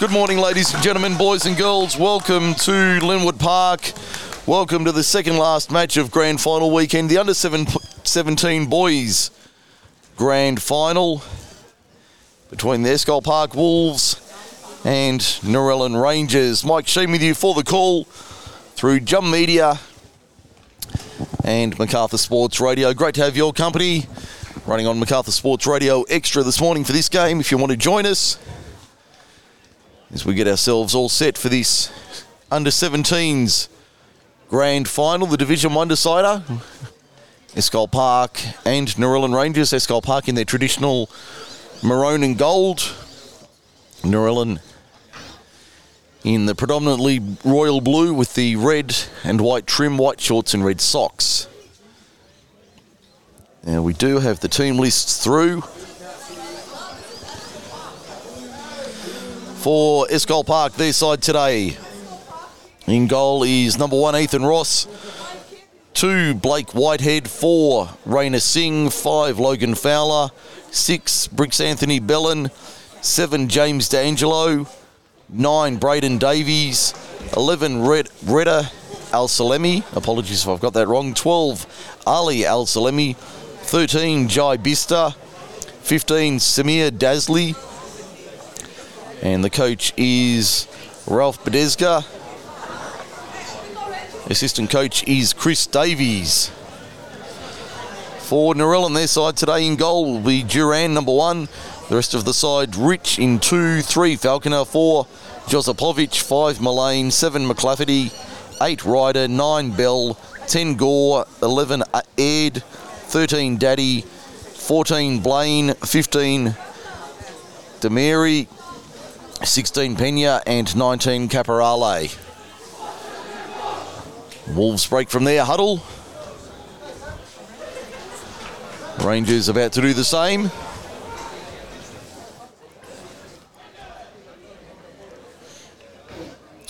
Good morning, ladies and gentlemen, boys and girls. Welcome to Linwood Park. Welcome to the second last match of grand final weekend, the under seven, 17 boys grand final between the Eschol Park Wolves and Narellan Rangers. Mike Sheen with you for the call through Jum Media and MacArthur Sports Radio. Great to have your company running on MacArthur Sports Radio Extra this morning for this game. If you want to join us as we get ourselves all set for this under 17s grand final, the Division 1 decider. Eschol Park and Narellan Rangers. Eschol Park in their traditional maroon and gold. Narellan in the predominantly royal blue with the red and white trim, white shorts and red socks. Now we do have the team lists through. For Eschol Park, their side today. In goal is number one, Ethan Ross. Two, Blake Whitehead. Four, Rainer Singh. Five, Logan Fowler. Six, Bricks Anthony Bellin. Seven, James D'Angelo. Nine, Braden Davies. Eleven, Red, Reda Al Salemi. Apologies if I've got that wrong. Twelve, Ali Al Salemi. Thirteen, Jai Bista. Fifteen, Samir Dasley. And the coach is Ralph Bedesga. Assistant coach is Chris Davies. For Narellan their side today in goal will be Duran, number one. The rest of the side, Rich in two, three, Falconer, four, Josipovic, five, Mullane, seven, McClafferty, eight, Ryder, nine, Bell, ten, Gore, 11, Ed, 13, Daddy, 14, Blaine, 15, Demary, 16, Pena, and 19, Caporale. Wolves break from their huddle. Rangers about to do the same.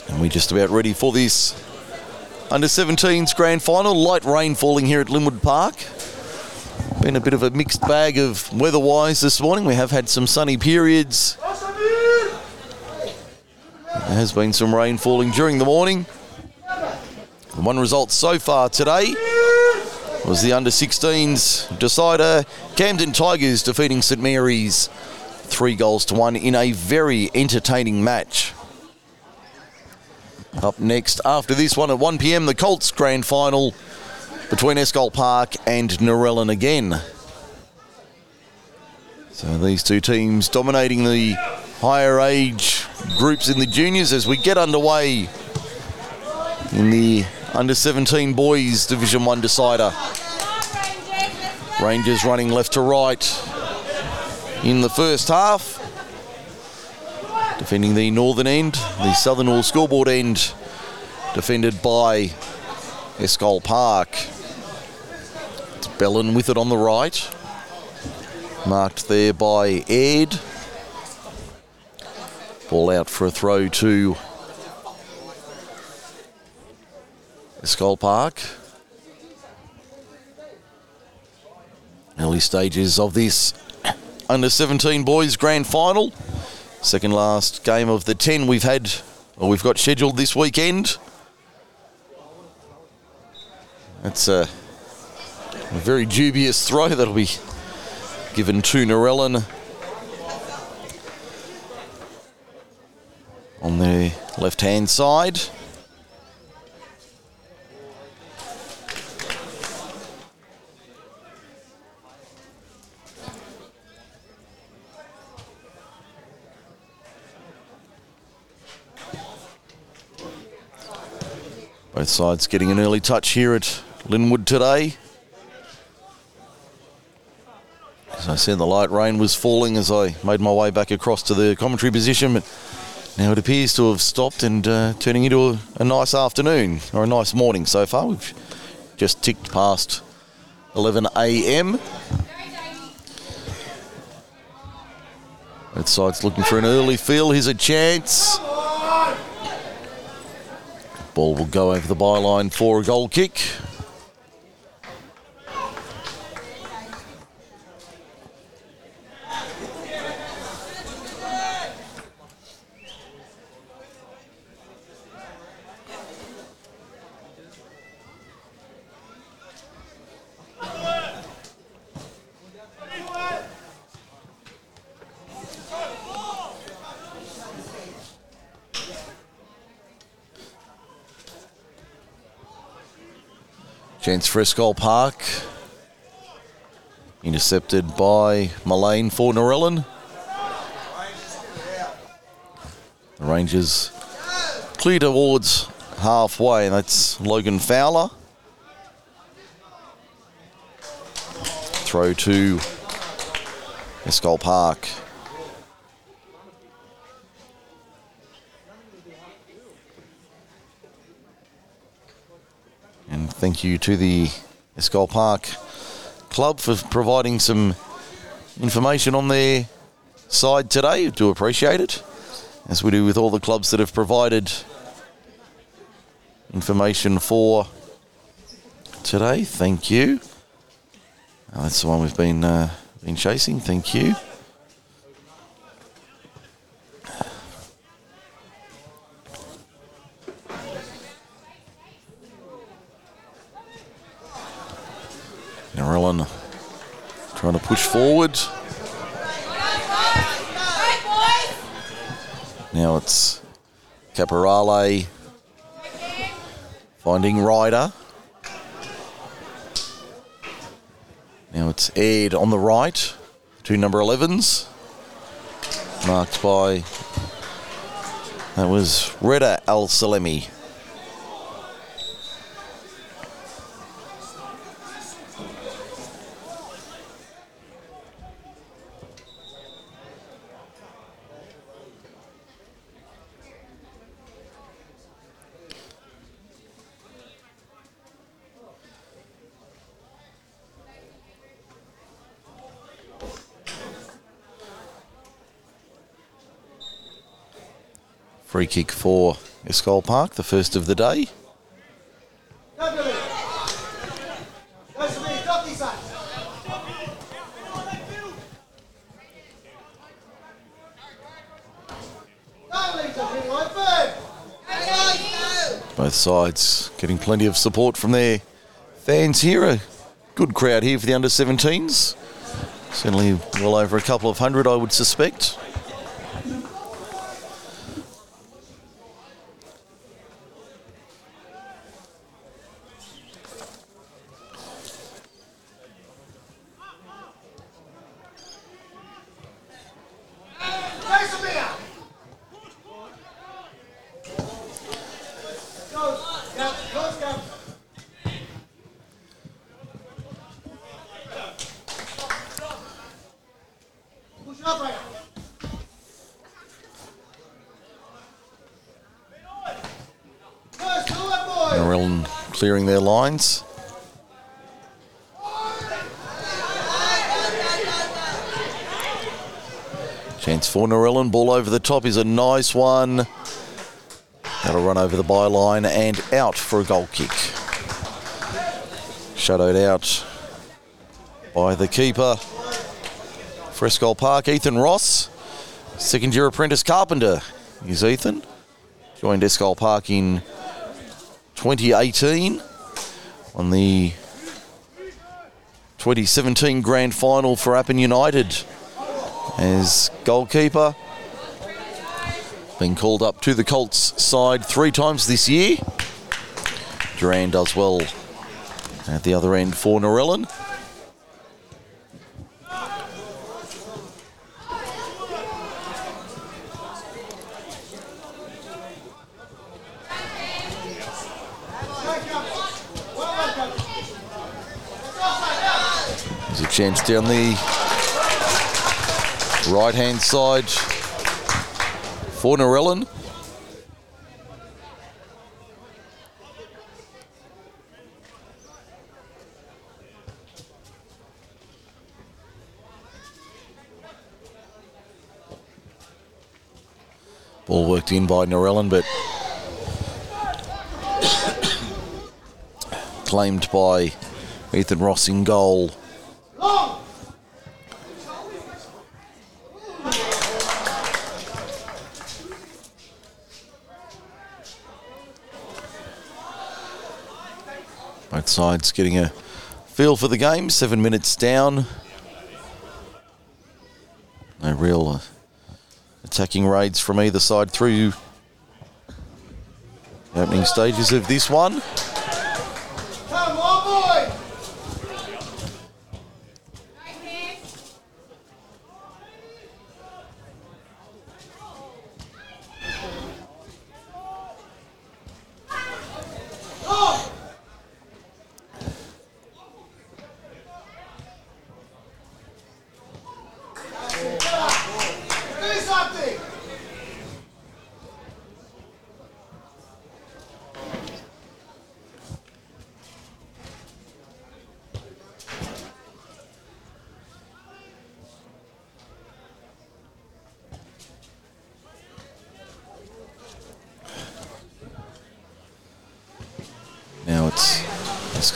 And we're just about ready for this under 17s grand final. Light rain falling here at Linwood Park. Been a bit of a mixed bag of weather wise this morning. We have had some sunny periods. There has been some rain falling during the morning. One result so far today was the under 16s decider Camden Tigers defeating St Mary's three goals to one in a very entertaining match. Up next after this one at 1 pm, the Colts grand final between Eschol Park and Narellan again. So these two teams dominating the higher age groups in the juniors as we get underway in the under 17 boys Division 1 decider. Rangers running left to right in the first half. Defending the northern end, the southern all scoreboard end, defended by Eschol Park. It's Bellin with it on the right. Marked there by Ed. Ball out for a throw to Eschol Park. Early stages of this under 17 boys grand final. Second last game of the 10 we've had, or we've got scheduled this weekend. That's a, a very dubious throw that'll be given to Narellan on the left hand side. Both sides getting an early touch here at Linwood today. As I said, the light rain was falling as I made my way back across to the commentary position, but now it appears to have stopped and uh, turning into a, a nice afternoon or a nice morning so far. We've just ticked past 11 a.m. Both sides looking for an early fill. Here's a chance. Ball will go over the byline for a goal kick. For Eschol Park. Intercepted by Mullane for Narellan. The Rangers clear towards halfway, and that's Logan Fowler. Throw to Eschol Park. And thank you to the Eschol Park Club for providing some information on their side today. Do appreciate it, as we do with all the clubs that have provided information for today. Thank you. That's the one we've been uh, been chasing. Thank you. Narellan trying to push forward. Now it's Caporale finding Ryder. Now it's Ed on the right, two number 11s, marked by, that was Reda Al Salemi. Free kick for Eschol Park, the first of the day. Both sides getting plenty of support from their fans here. A good crowd here for the under 17s. Certainly well over a couple of hundred, I would suspect. Narellan clearing their lines. Chance for Narellan. Ball over the top is a nice one. That'll run over the byline and out for a goal kick. Shadowed out by the keeper. Fresco Park, Ethan Ross. Second year apprentice carpenter is Ethan. Joined Eschol Park in 2018 on the 2017 grand final for Appin United as goalkeeper. Been called up to the Colts side three times this year. Duran does well at the other end for Narellan. Chance down the right hand side for Narellan. Ball worked in by Narellan, but claimed by Ethan Ross in goal. Sides getting a feel for the game. Seven minutes down. No real uh, attacking raids from either side through opening stages of this one. Come on,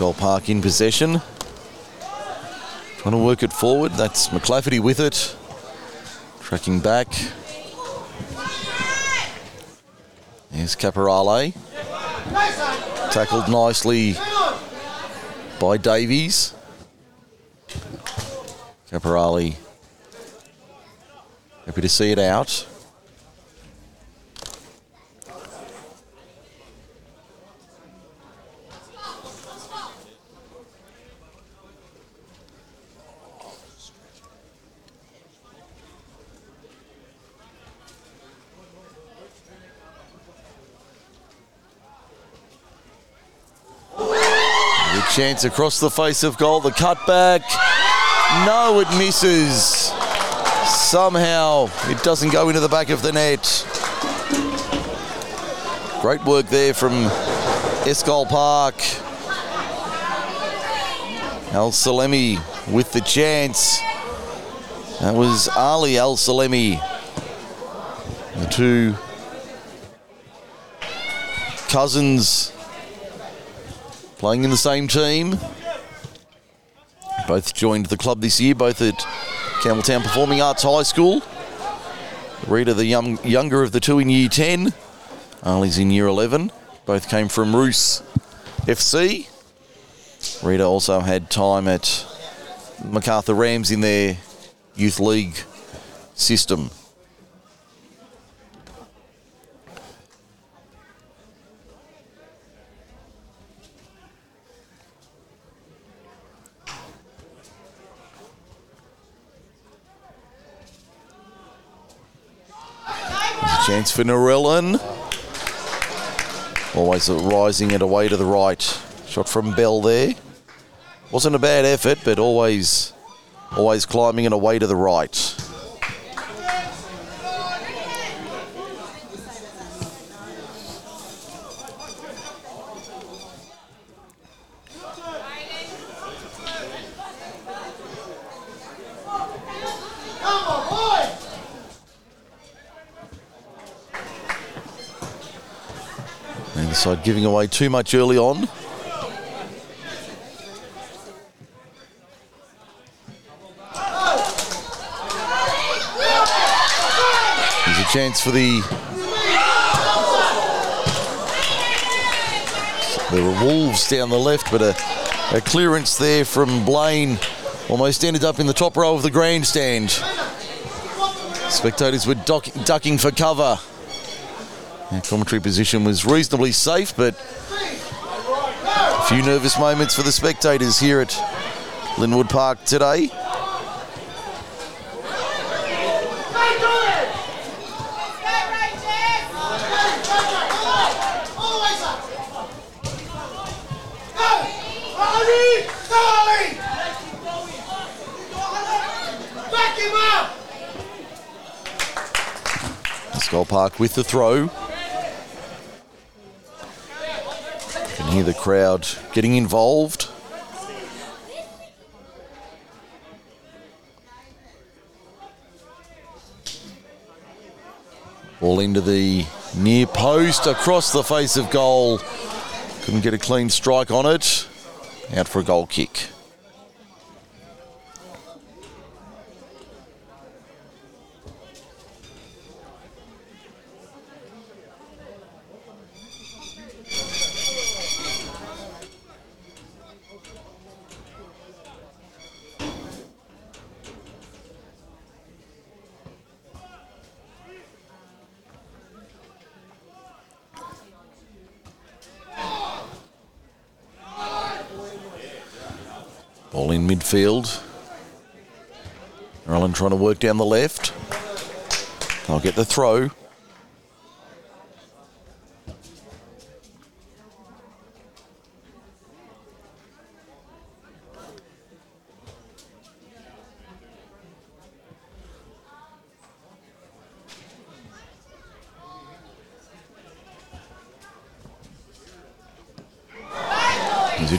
Eschol Park in possession. Trying to work it forward. That's McClafferty with it. Tracking back. There's Caporale. Tackled nicely by Davies. Caporale happy to see it out. Good chance across the face of goal. The cutback. No, it misses. Somehow it doesn't go into the back of the net. Great work there from Eschol Park. Al Salemi with the chance. That was Ali Al Salemi. The two cousins playing in the same team. Both joined the club this year, both at Campbelltown Performing Arts High School. Rita, the young, younger of the two in year 10. Ali's in year 11. Both came from Roos FC. Rita also had time at MacArthur Rams in their youth league system. Chance for Narellan. Always rising and away to the right. Shot from Bell there. Wasn't a bad effort, but always, always climbing and away to the right. Giving away too much early on. There's a chance for the the Wolves down the left, but a, a clearance there from Blaine almost ended up in the top row of the grandstand. Spectators were duck, ducking for cover. The commentary position was reasonably safe, but a few nervous moments for the spectators here at Linwood Park today. Eschol Park with the throw. Hear the crowd getting involved. Ball into the near post across the face of goal. Couldn't get a clean strike on it. Out for a goal kick. Ball in midfield. Narellan trying to work down the left. They'll get the throw.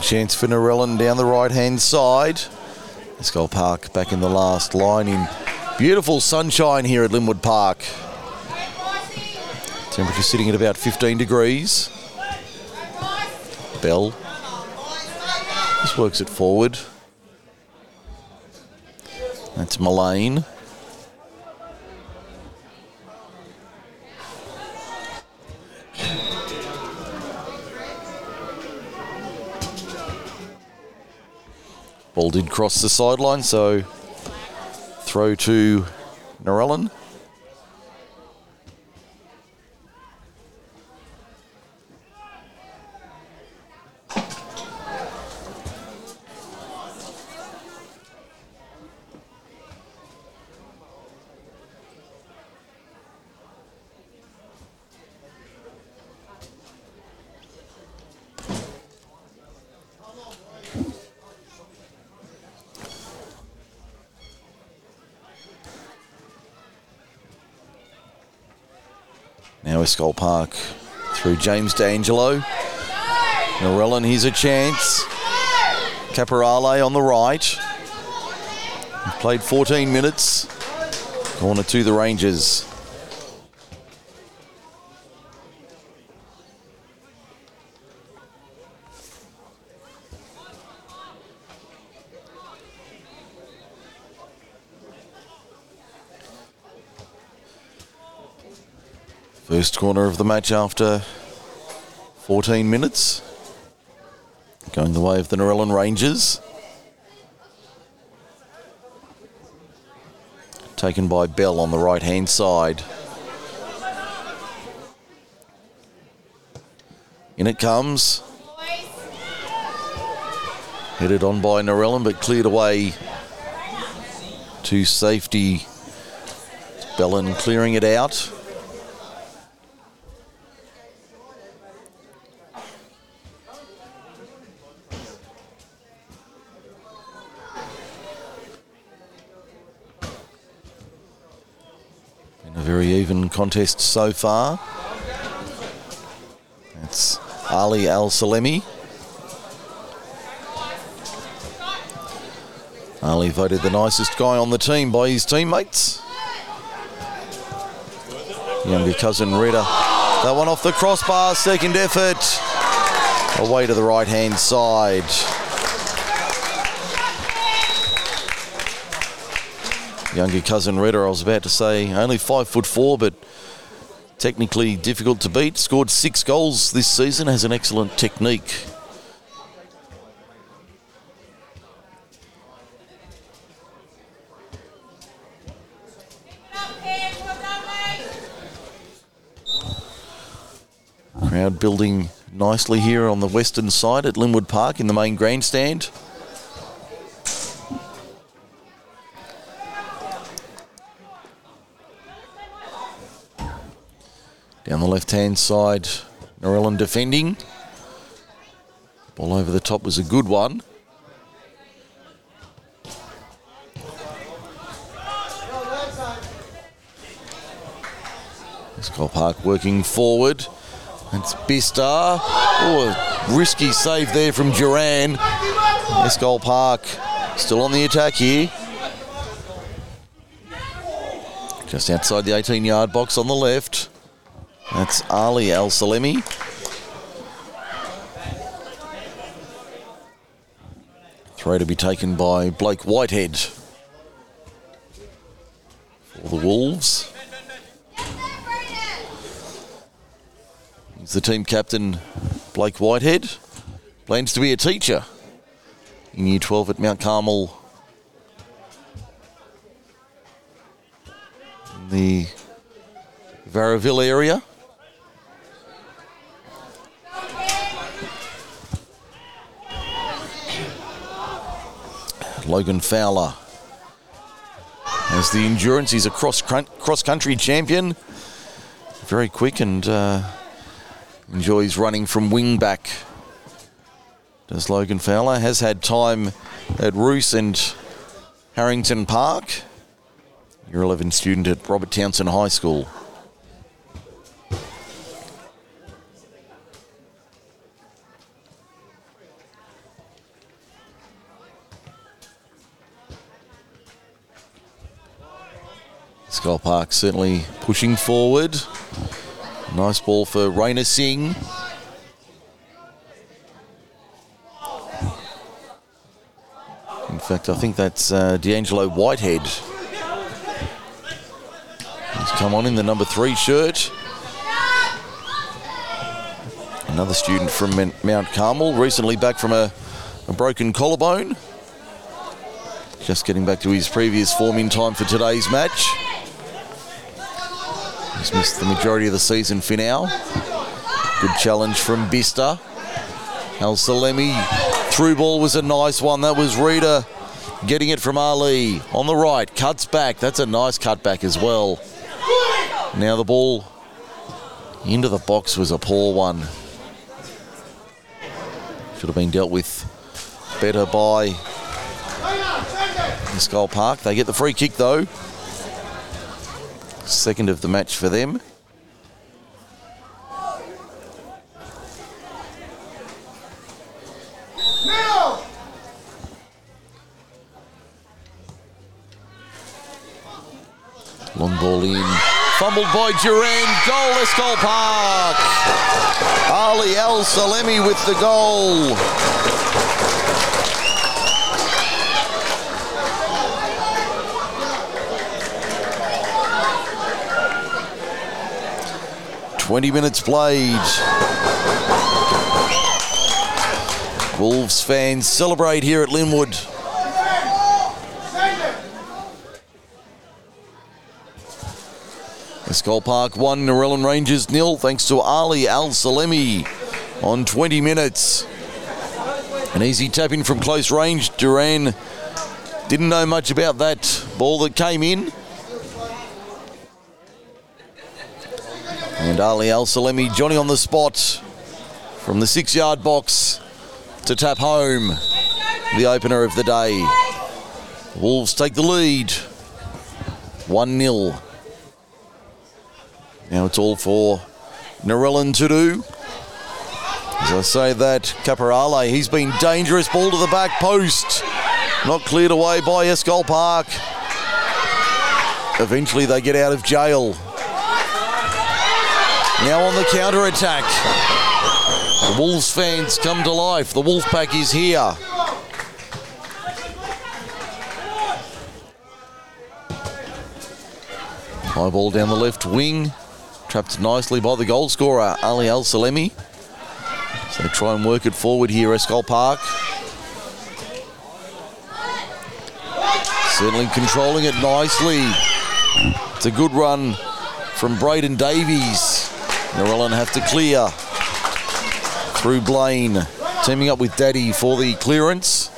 Chance for Narellan down the right hand side. Eschol Park back in the last line in beautiful sunshine here at Linwood Park. Temperature sitting at about 15 degrees. Bell Just works it forward. That's Mullane. Ball did cross the sideline, so throw to Narellan. Eschol Park through James D'Angelo. Narellan, here's a chance. Caporale on the right. Played 14 minutes. Corner to the Rangers. First corner of the match after 14 minutes. Going the way of the Narellan Rangers. Taken by Bell on the right hand side. In it comes. Headed on by Narellan, but cleared away to safety. Bellin clearing it out. Been a very even contest so far. That's Ali Al Salemi. Ali voted the nicest guy on the team by his teammates. Younger cousin Rita. That one off the crossbar, second effort. Away to the right hand side. Younger cousin Rita, I was about to say, only five foot four, but technically difficult to beat. Scored six goals this season, has an excellent technique. Crowd building nicely here on the western side at Linwood Park in the main grandstand. Down the left hand side, Narellan defending. Ball over the top was a good one. Scott Park working forward. It's Bista. Oh, a risky save there from Duran. Eschol Park still on the attack here. Just outside the 18 yard box on the left. That's Ali Al Salemi. Throw to be taken by Blake Whitehead for the Wolves. He's the team captain, Blake Whitehead. Plans to be a teacher in Year 12 at Mount Carmel. In the Varroville area. Logan Fowler As the endurance. He's a cross cross country champion. Very quick and uh, enjoys running from wing back. Does Logan Fowler has had time at Roos and Harrington Park. Year 11 student at Robert Townson High School. Eschol Park certainly pushing forward. Nice ball for Rainer Singh. In fact, I think that's uh, D'Angelo Whitehead. He's come on in the number three shirt. Another student from Mount Carmel, recently back from a, a broken collarbone. Just getting back to his previous form in time for today's match. He's missed the majority of the season for now. Good challenge from Bista. Al Salemi through ball was a nice one. That was Rita getting it from Ali on the right. Cuts back. That's a nice cutback as well. Now the ball into the box was a poor one. Should have been dealt with better by Eschol Park. They get the free kick though. Second of the match for them. Long ball in. Fumbled by Duran. Goal, Eschol Park. Ali Al Salemi with the goal. Twenty minutes played. Wolves fans celebrate here at Linwood. Eschol Park 1, Narellan Rangers nil, thanks to Ali Al Salemi on 20 minutes. An easy tap in from close range. Duran didn't know much about that ball that came in. And Ali Al Salemi, Johnny on the spot from the six yard box to tap home the opener of the day. Wolves take the lead 1 0. Now it's all for Narellan to do. As I say that, Caporale, he's been dangerous. Ball to the back post. Not cleared away by Eschol Park. Eventually they get out of jail. Now on the counter attack. The Wolves fans come to life. The Wolf Pack is here. High ball down the left wing. Trapped nicely by the goal scorer, Ali Al Salemi. So they try and work it forward here, Eschol Park. Certainly controlling it nicely. It's a good run from Braden Davies. Narellan have to clear through Blaine. Teaming up with Daddy for the clearance.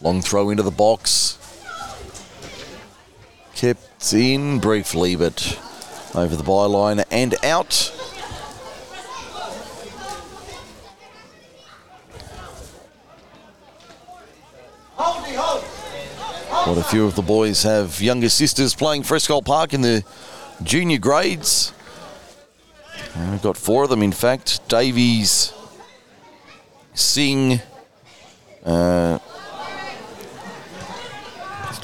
Long throw into the box. Kept in briefly, but over the byline and out. What a few of the boys have younger sisters playing Fresco Park in the junior grades. And we've got four of them, in fact. Davies, Singh, uh,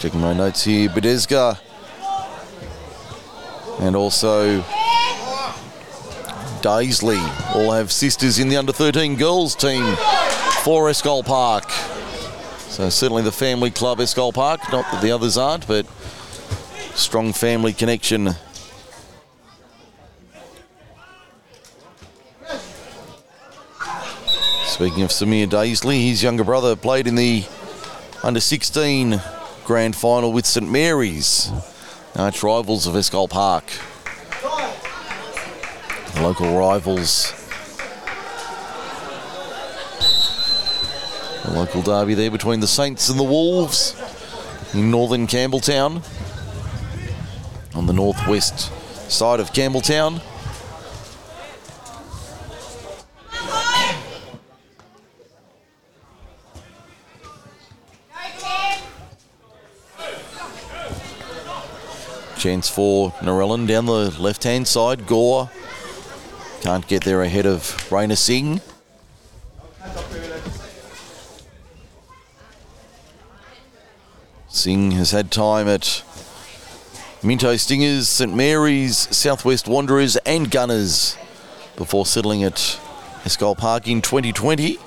Checking my notes here. Bedesga. And also Daisley all have sisters in the under 13 girls team for Eschol Park. So certainly the family club Eschol Park. Not that the others aren't, but strong family connection. Speaking of Samir Daisley, his younger brother played in the under 16 grand final with St Mary's, Uh, arch rivals of Eschol Park. The local rivals. The local derby there between the Saints and the Wolves in northern Campbelltown. On the northwest side of Campbelltown. Chance for Narellan down the left hand side. Gore can't get there ahead of Raina Singh. Singh has had time at Minto Stingers, St Mary's, Southwest Wanderers, and Gunners before settling at Eschol Park in 2020.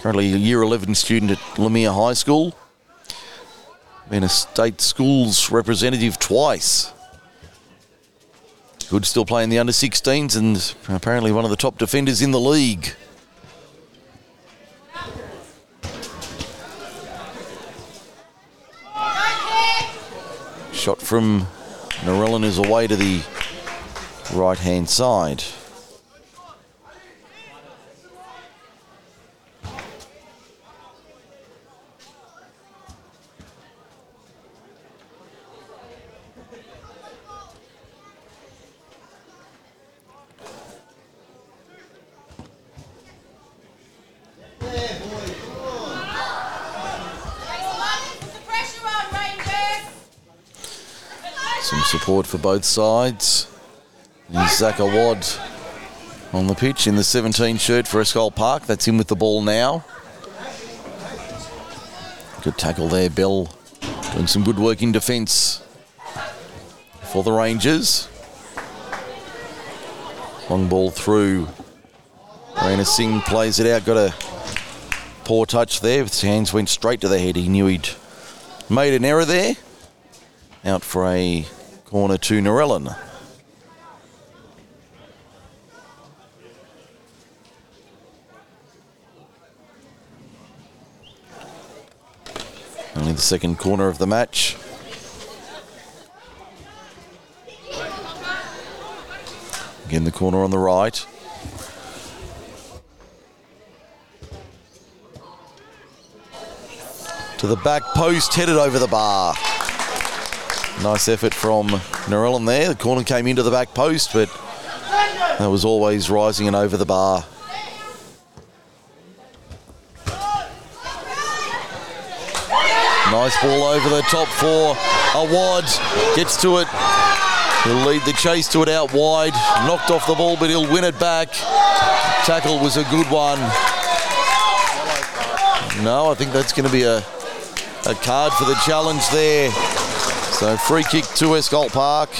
Currently a year 11 student at Leumeah High School. Been a state schools representative twice. Good still playing the under 16s and apparently one of the top defenders in the league. Shot from Narellan is away to the right hand side. Support for both sides. There's Zach Awad on the pitch in the 17 shirt for Eschol Park. That's in with the ball now. Good tackle there, Bell doing some good work in defence for the Rangers. Long ball through. Raina Singh plays it out. Got a poor touch there. His hands went straight to the head. He knew he'd made an error there. Out for a corner to Narellan. Only the second corner of the match. Again, the corner on the right. To the back post, headed over the bar. Nice effort from Narellan there. The corner came into the back post, but that was always rising and over the bar. Nice ball over the top four. Awad gets to it. He'll lead the chase to it out wide. Knocked off the ball, but he'll win it back. Tackle was a good one. No, I think that's going to be a, a card for the challenge there. So free kick to Eschol Park.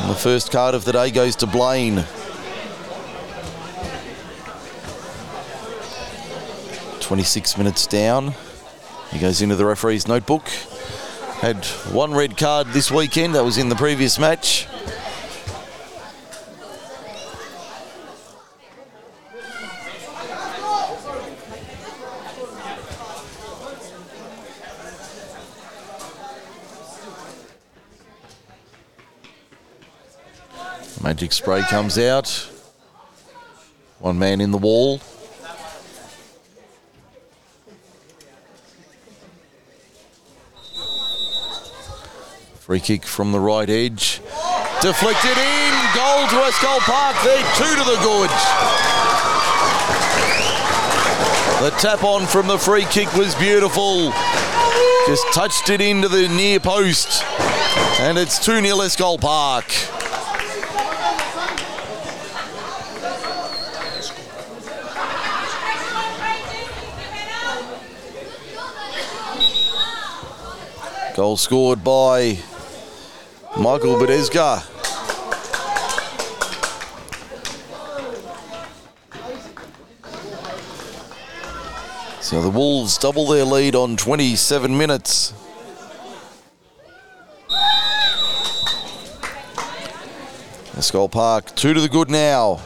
And the first card of the day goes to Blaine. Twenty-six minutes down. He goes into the referee's notebook. Had one red card this weekend. That was in the previous match. Magic spray comes out. One man in the wall. Free kick from the right edge. Deflected in. Goal to Eschol Park. There, two to the gorge. The tap on from the free kick was beautiful. Just touched it into the near post. And it's 2 0 Eschol Park. Goal scored by Michael Badesga. So the Wolves double their lead on 27 minutes. Eschol Park, two to the good now.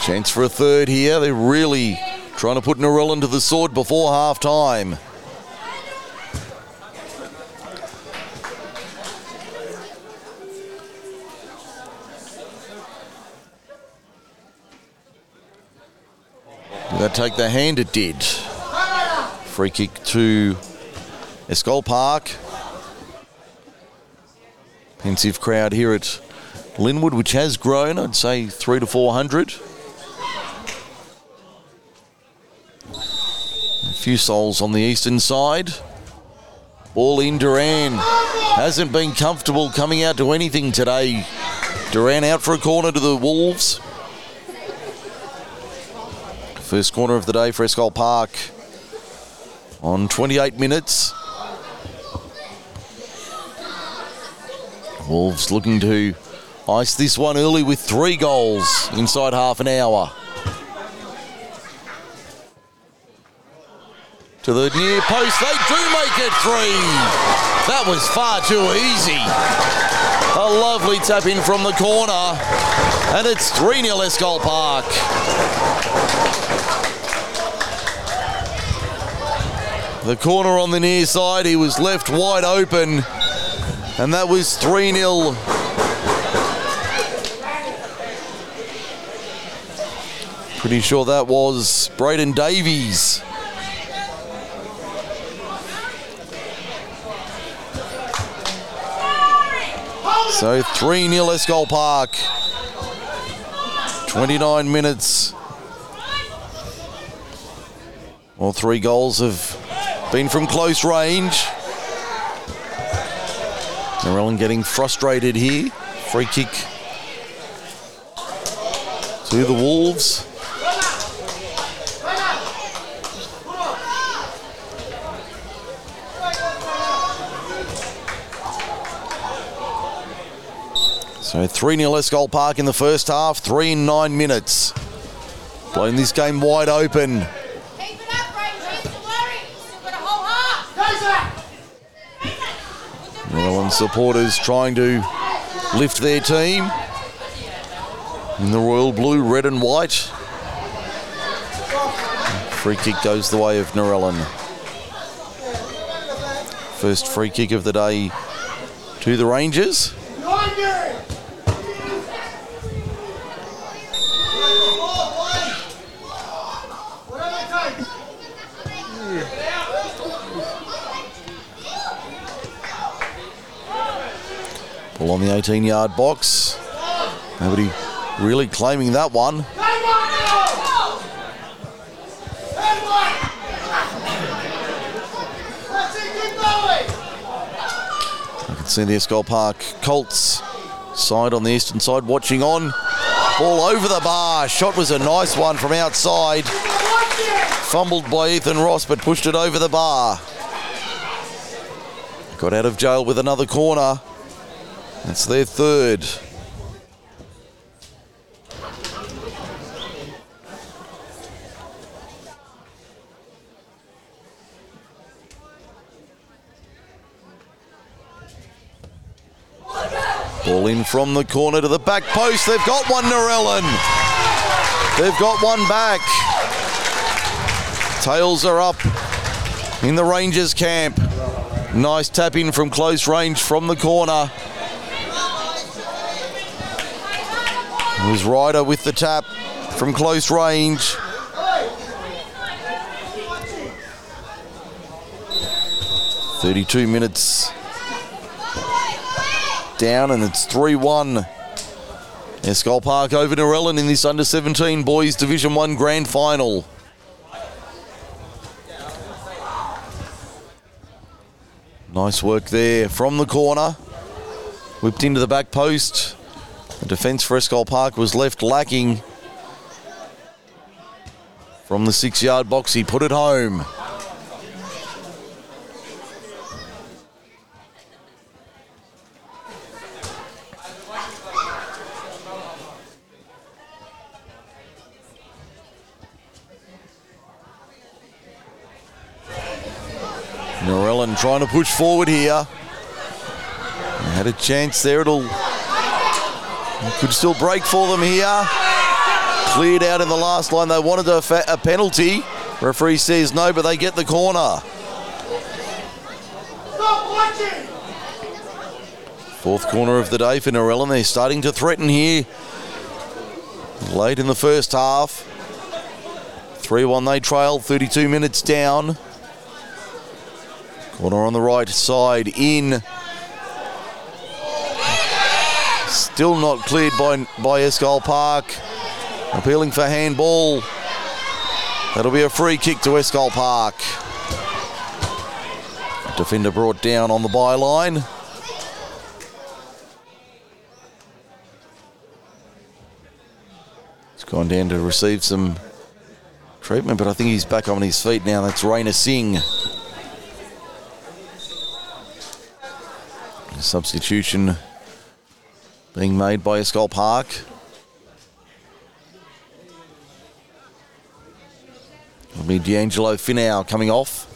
Chance for a third here. They're really trying to put Narellan to the sword before half time. Did that take the hand? It did. Free kick to Eschol Park. Pensive crowd here at Lynwood, which has grown, I'd say three to four hundred. Few souls on the eastern side. Ball in Duran. Hasn't been comfortable coming out to anything today. Duran out for a corner to the Wolves. First corner of the day for Eschol Park. on 28 minutes. Wolves looking to ice this one early with three goals inside half an hour. To the near post, they do make it three. That was far too easy. A lovely tap in from the corner, and it's 3 0 Eschol Park. The corner on the near side, he was left wide open, and that was 3 0. Pretty sure that was Braden Davies. So 3 0 Eschol Park. 29 minutes. All three goals have been from close range. Narellan getting frustrated here. Free kick to the Wolves. So 3 0 Eschol Park in the first half, three in nine minutes. Blowing this game wide open. Keep it up, Rangers. Don't worry. Still got a whole half. Narellan supporters trying to lift their team in the royal blue, red and white. Free kick goes the way of Narellan. First free kick of the day to the Rangers. Ball on the 18 yard box. Nobody really claiming that one. I can see the Eschol Park Colts side on the eastern side watching on. Ball over the bar. Shot was a nice one from outside. Fumbled by Ethan Ross, but pushed it over the bar. Got out of jail with another corner. That's their third. Ball in from the corner to the back post. They've got one, Narellan. They've got one back. Tails are up in the Rangers camp. Nice tap in from close range from the corner. It was Ryder with the tap from close range. Thirty-two minutes down, and it's three-one. Eschol Park over Narellan in this under 17 boys Division 1 grand final. Nice work there from the corner. Whipped into the back post. The defence for Eschol Park was left lacking. From the six yard box, he put it home. Narellan trying to push forward here. Had a chance there. It'll could still break for them here. Cleared out in the last line. They wanted a, fa- a penalty. Referee says no, but they get the corner. Fourth corner of the day for Narellan. They're starting to threaten here. Late in the first half. 3 1 they trail, 32 minutes down. Corner on the right side in. Still not cleared by, by Eschol Park. Appealing for handball. That'll be a free kick to Eschol Park. Defender brought down on the byline. He's gone down to receive some treatment, but I think he's back on his feet now. That's Raina Singh. Substitution being made by Eschol Park. It'll be D'Angelo Finau coming off.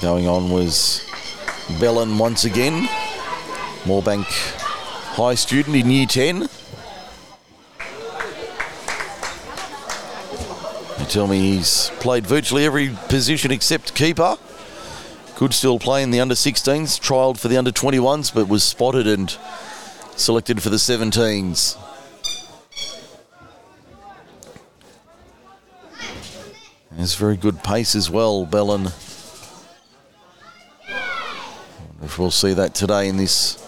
Going on was Bellin once again. Moorebank High student in year 10. Tell me he's played virtually every position except keeper. Could still play in the under 16s, trialled for the under 21s, but was spotted and selected for the 17s. Has very good pace as well, Bellin. If we'll see that today in this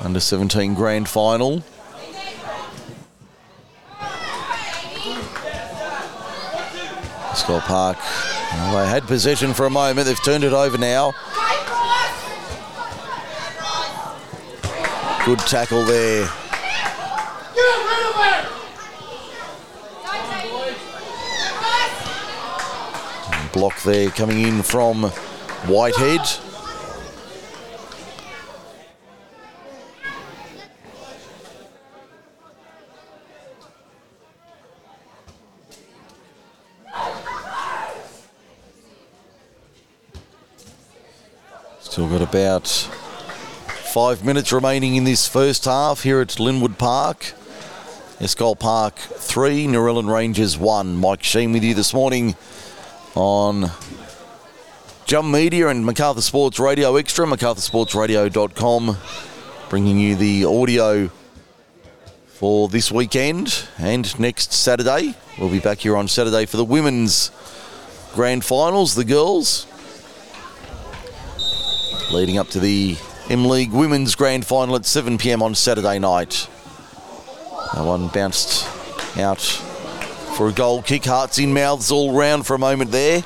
under 17 grand final. Park, well, they had possession for a moment, they've turned it over now. Good tackle there. Block there coming in from Whitehead. Still got about five minutes remaining in this first half here at Lynwood Park. Eschol Park 3, Narellan Rangers 1. Mike Sheen with you this morning on Jump Media and Macarthur Sports Radio Extra, macarthursportsradio.com, bringing you the audio for this weekend and next Saturday. We'll be back here on Saturday for the women's grand finals, the girls leading up to the M League Women's Grand Final at 7 pm on Saturday night. That one bounced out for a goal kick. Hearts in mouths all round for a moment there.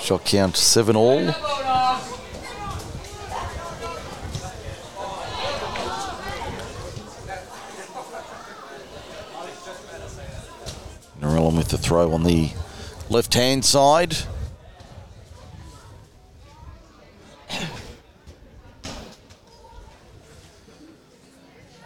Shot count 7 all. Narellan with the throw on the left hand side.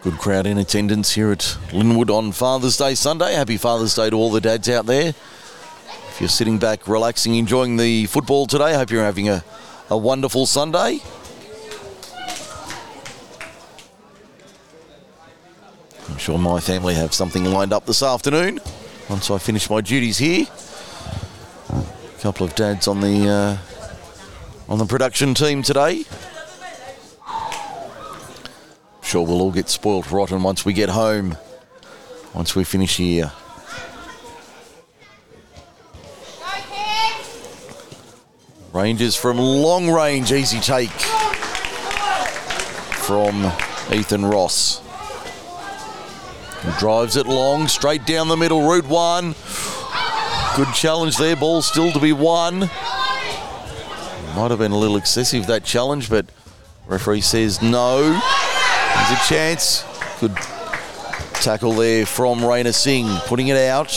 Good crowd in attendance here at Lynwood on Father's Day Sunday. Happy Father's Day to all the dads out there. If you're sitting back, relaxing, enjoying the football today, hope you're having a, a wonderful Sunday. I'm sure my family have something lined up this afternoon once I finish my duties here. A couple of dads on the uh, on the production team today. Sure, we'll all get spoilt rotten once we get home. Once we finish here. Rangers from long range, easy take from Ethan Ross. Drives it long, straight down the middle, route one. Good challenge there, ball still to be won. Might have been a little excessive that challenge, but referee says no. There's a chance. Good tackle there from Raina Singh, putting it out.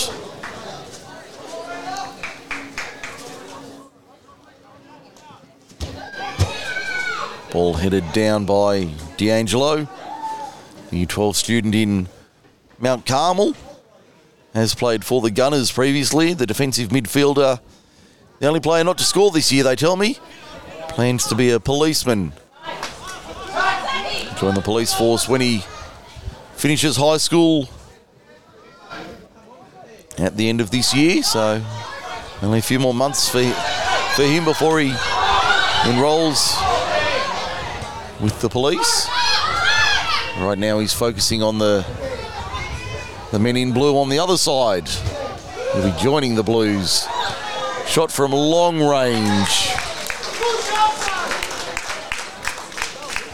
Ball headed down by D'Angelo, the 12 student in Mount Carmel. Has played for the Gunners previously, the defensive midfielder. The only player not to score this year, they tell me. Plans to be a policeman. Join the police force when he finishes high school at the end of this year. So only a few more months for, for him before he enrolls with the police. Right now he's focusing on the the men in blue on the other side. He'll be joining the Blues. Shot from long range.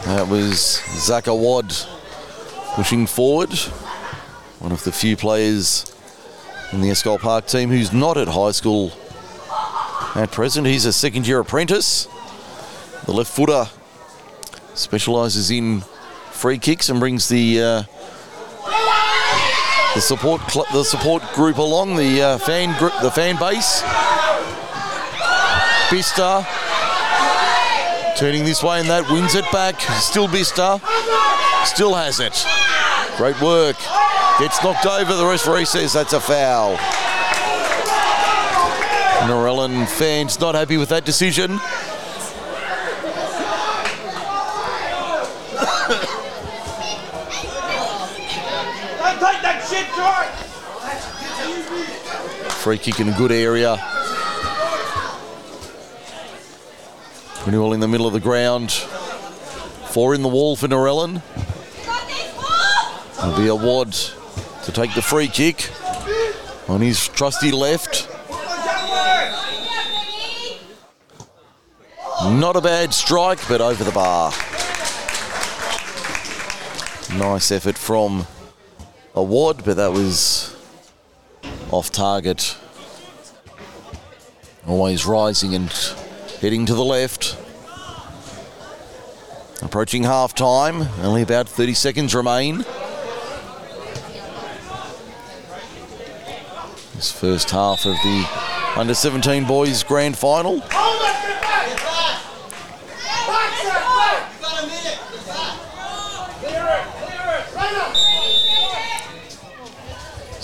That was Zach Wad pushing forward. One of the few players in the Eschol Park team who's not at high school at present. He's a second year apprentice. The left footer specialises in free kicks and brings the uh, the support cl- the support group along the uh, fan group the fan base. Bista turning this way and that wins it back. Still Bista, still has it. Great work. Gets knocked over. The referee says that's a foul. Narellan fans not happy with that decision. Don't take that shit, George! Free kick in a good area. Well in the middle of the ground. Four in the wall for Narellan. It'll wad to take the free kick on his trusty left. Not a bad strike, but over the bar. Nice effort from a wad, but that was off target. Always rising and heading to the left. Approaching half time, only about 30 seconds remain. This first half of the under 17 boys grand final. Oh, Hold it, get back! Back, sir, back! You got a minute! Clear it, clear it!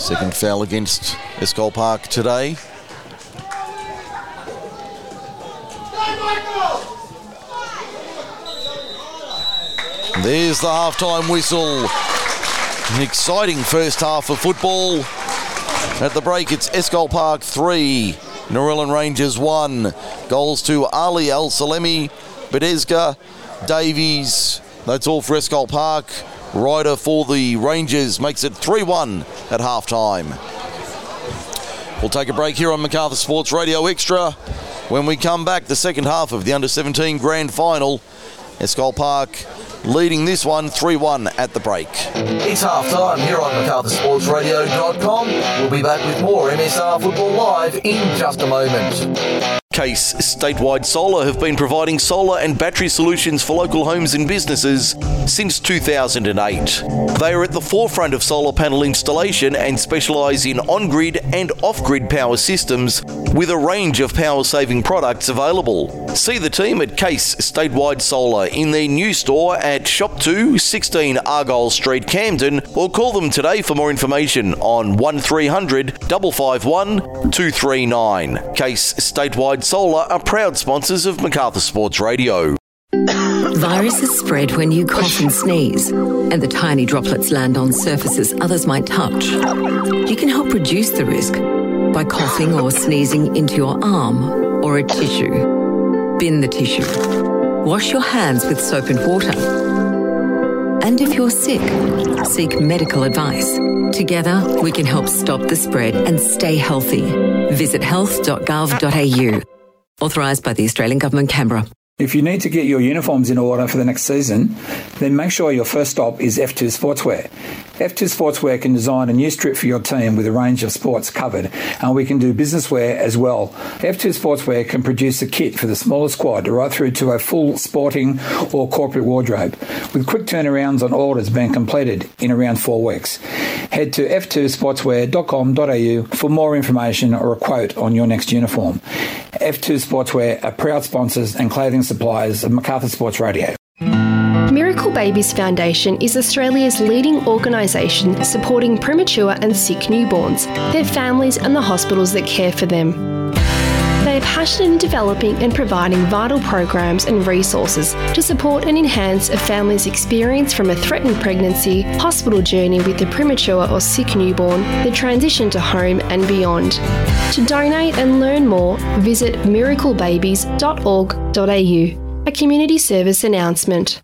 Second foul against Eschol Park today. There's the half-time whistle. An exciting first half of football. At the break, it's Eschol Park 3, Narellan Rangers 1. Goals to Ali Al Salemi, Bedesga, Davies. That's all for Eschol Park. Ryder for the Rangers makes it 3 1 at half time. We'll take a break here on MacArthur Sports Radio Extra. When we come back, the second half of the under 17 grand final. Eschol Park leading this one 3 1 at the break. It's half time here on MacArthurSportsRadio.com. We'll be back with more MSR Football Live in just a moment. Case Statewide Solar have been providing solar and battery solutions for local homes and businesses since 2008. They are at the forefront of solar panel installation and specialise in on grid and off grid power systems with a range of power saving products available. See the team at Case Statewide Solar in their new store at Shop 2, 16 Argyle Street, Camden, or call them today for more information on 1300 551 239. Case Statewide Solar are proud sponsors of MacArthur Sports Radio. Viruses spread when you cough and sneeze, and the tiny droplets land on surfaces others might touch. You can help reduce the risk by coughing or sneezing into your arm or a tissue. Bin the tissue. Wash your hands with soap and water. And if you're sick, seek medical advice. Together, we can help stop the spread and stay healthy. Visit health.gov.au. Authorised by the Australian Government, Canberra. If you need to get your uniforms in order for the next season, then make sure your first stop is F2 Sportswear. F2 Sportswear can design a new strip for your team with a range of sports covered, and we can do business wear as well. F2 Sportswear can produce a kit for the smaller squad right through to a full sporting or corporate wardrobe, with quick turnarounds on orders being completed in around four weeks. Head to f2sportswear.com.au for more information or a quote on your next uniform. F2 Sportswear are proud sponsors and clothing suppliers of MacArthur Sports Radio. Miracle Babies Foundation is Australia's leading organisation supporting premature and sick newborns, their families, and the hospitals that care for them. They are passionate in developing and providing vital programs and resources to support and enhance a family's experience from a threatened pregnancy, hospital journey with a premature or sick newborn, the transition to home, and beyond. To donate and learn more, visit miraclebabies.org.au. A community service announcement.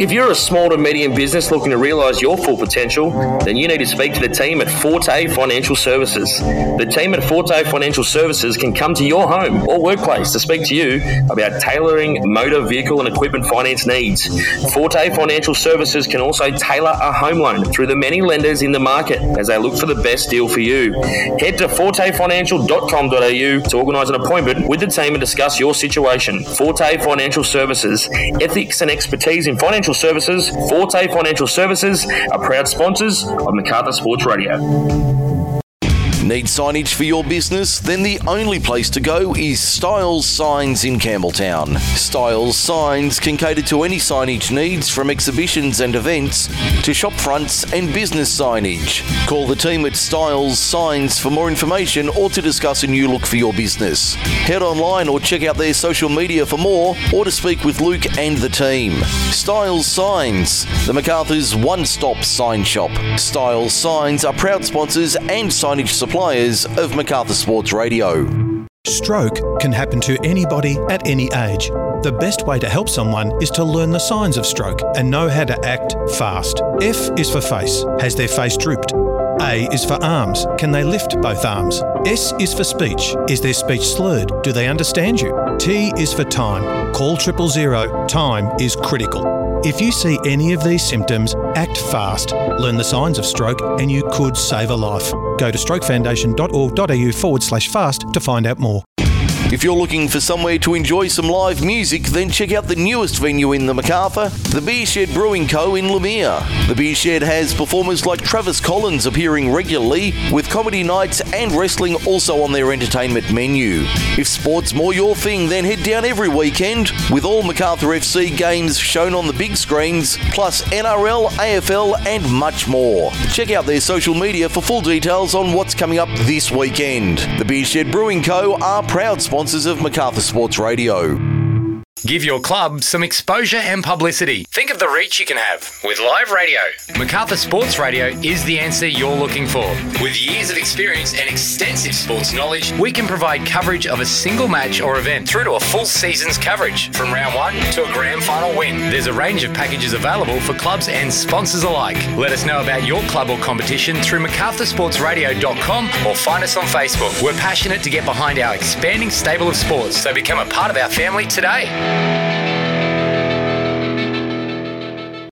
If you're a small to medium business looking to realise your full potential, then you need to speak to the team at Forte Financial Services. The team at Forte Financial Services can come to your home or workplace to speak to you about tailoring motor vehicle and equipment finance needs. Forte Financial Services can also tailor a home loan through the many lenders in the market as they look for the best deal for you. Head to fortefinancial.com.au to organise an appointment with the team and discuss your situation. Forte Financial Services, ethics and expertise in financial services, Forte Financial Services are proud sponsors of MacArthur Sports Radio. Need signage for your business? Then the only place to go is Styles Signs in Campbelltown. Styles Signs can cater to any signage needs from exhibitions and events to shop fronts and business signage. Call the team at Styles Signs for more information or to discuss a new look for your business. Head online or check out their social media for more or to speak with Luke and the team. Styles Signs, the MacArthur's one stop sign shop. Styles Signs are proud sponsors and signage suppliers of MacArthur Sports Radio. Stroke can happen to anybody at any age. The best way to help someone is to learn the signs of stroke and know how to act fast. F is for face. Has their face drooped? A is for arms. Can they lift both arms? S is for speech. Is their speech slurred? Do they understand you? T is for time. Call triple zero. Time is critical. If you see any of these symptoms, act fast. Learn the signs of stroke and you could save a life. Go to strokefoundation.org.au forward slash fast to find out more. If you're looking for somewhere to enjoy some live music, then check out the newest venue in the MacArthur, the Beer Shed Brewing Co. in Lemire. The Beer Shed has performers like Travis Collins appearing regularly, with comedy nights and wrestling also on their entertainment menu. If sport's more your thing, then head down every weekend, with all MacArthur FC games shown on the big screens, plus NRL, AFL, and much more. Check out their social media for full details on what's coming up this weekend. The Beer Shed Brewing Co. are proud sponsors of MacArthur Sports Radio. Give your club some exposure and publicity. Think of the reach you can have with live radio. MacArthur Sports Radio is the answer you're looking for. With years of experience and extensive sports knowledge, we can provide coverage of a single match or event through to a full season's coverage, from round one to a grand final win. There's a range of packages available for clubs and sponsors alike. Let us know about your club or competition through MacArthurSportsRadio.com or find us on Facebook. We're passionate to get behind our expanding stable of sports, so become a part of our family today. Thank you.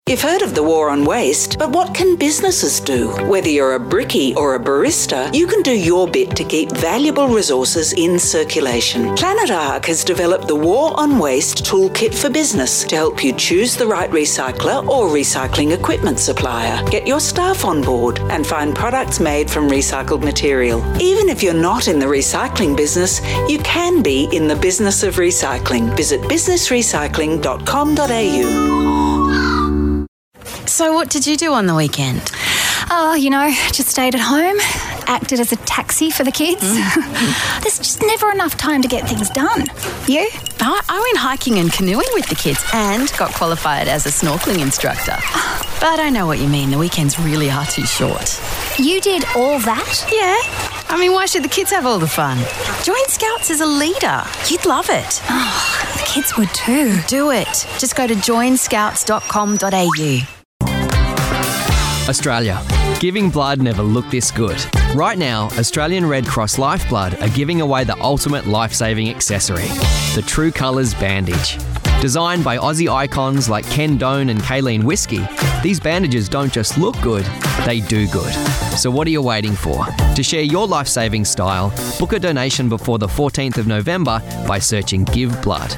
You've heard of the war on waste, but what can businesses do? Whether you're a brickie or a barista, you can do your bit to keep valuable resources in circulation. Planet Ark has developed the War on Waste Toolkit for Business to help you choose the right recycler or recycling equipment supplier. Get your staff on board and find products made from recycled material. Even if you're not in the recycling business, you can be in the business of recycling. Visit businessrecycling.com.au. So, what did you do on the weekend? Oh, you know, just stayed at home, acted as a taxi for the kids. Mm. There's just never enough time to get things done. You? I, I went hiking and canoeing with the kids and got qualified as a snorkeling instructor. But I know what you mean. The weekends really are too short. You did all that? Yeah. I mean, why should the kids have all the fun? Join Scouts as a leader. You'd love it. Oh, the kids would too. Do it. Just go to joinscouts.com.au. Australia. Giving blood never looked this good. Right now, Australian Red Cross Lifeblood are giving away the ultimate life saving accessory the True Colours Bandage. Designed by Aussie icons like Ken Done and Kaylene Whiskey, these bandages don't just look good, they do good. So, what are you waiting for? To share your life saving style, book a donation before the 14th of November by searching Give Blood.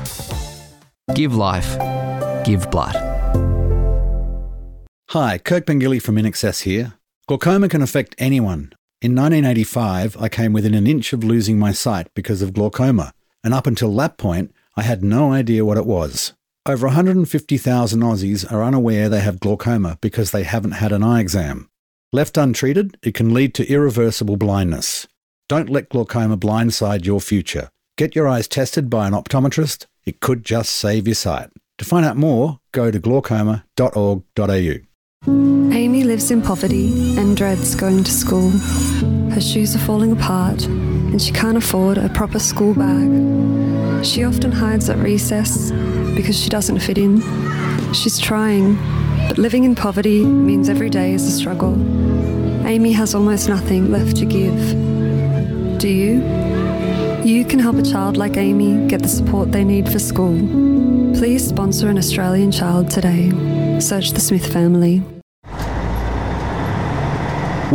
Give life, give blood. Hi, Kirk Pengilly from InXS here. Glaucoma can affect anyone. In 1985, I came within an inch of losing my sight because of glaucoma, and up until that point, I had no idea what it was. Over 150,000 Aussies are unaware they have glaucoma because they haven't had an eye exam. Left untreated, it can lead to irreversible blindness. Don't let glaucoma blindside your future. Get your eyes tested by an optometrist. It could just save your sight. To find out more, go to glaucoma.org.au. Amy lives in poverty and dreads going to school. Her shoes are falling apart and she can't afford a proper school bag. She often hides at recess because she doesn't fit in. She's trying, but living in poverty means every day is a struggle. Amy has almost nothing left to give. Do you? You can help a child like Amy get the support they need for school. Please sponsor an Australian child today. Search the Smith family.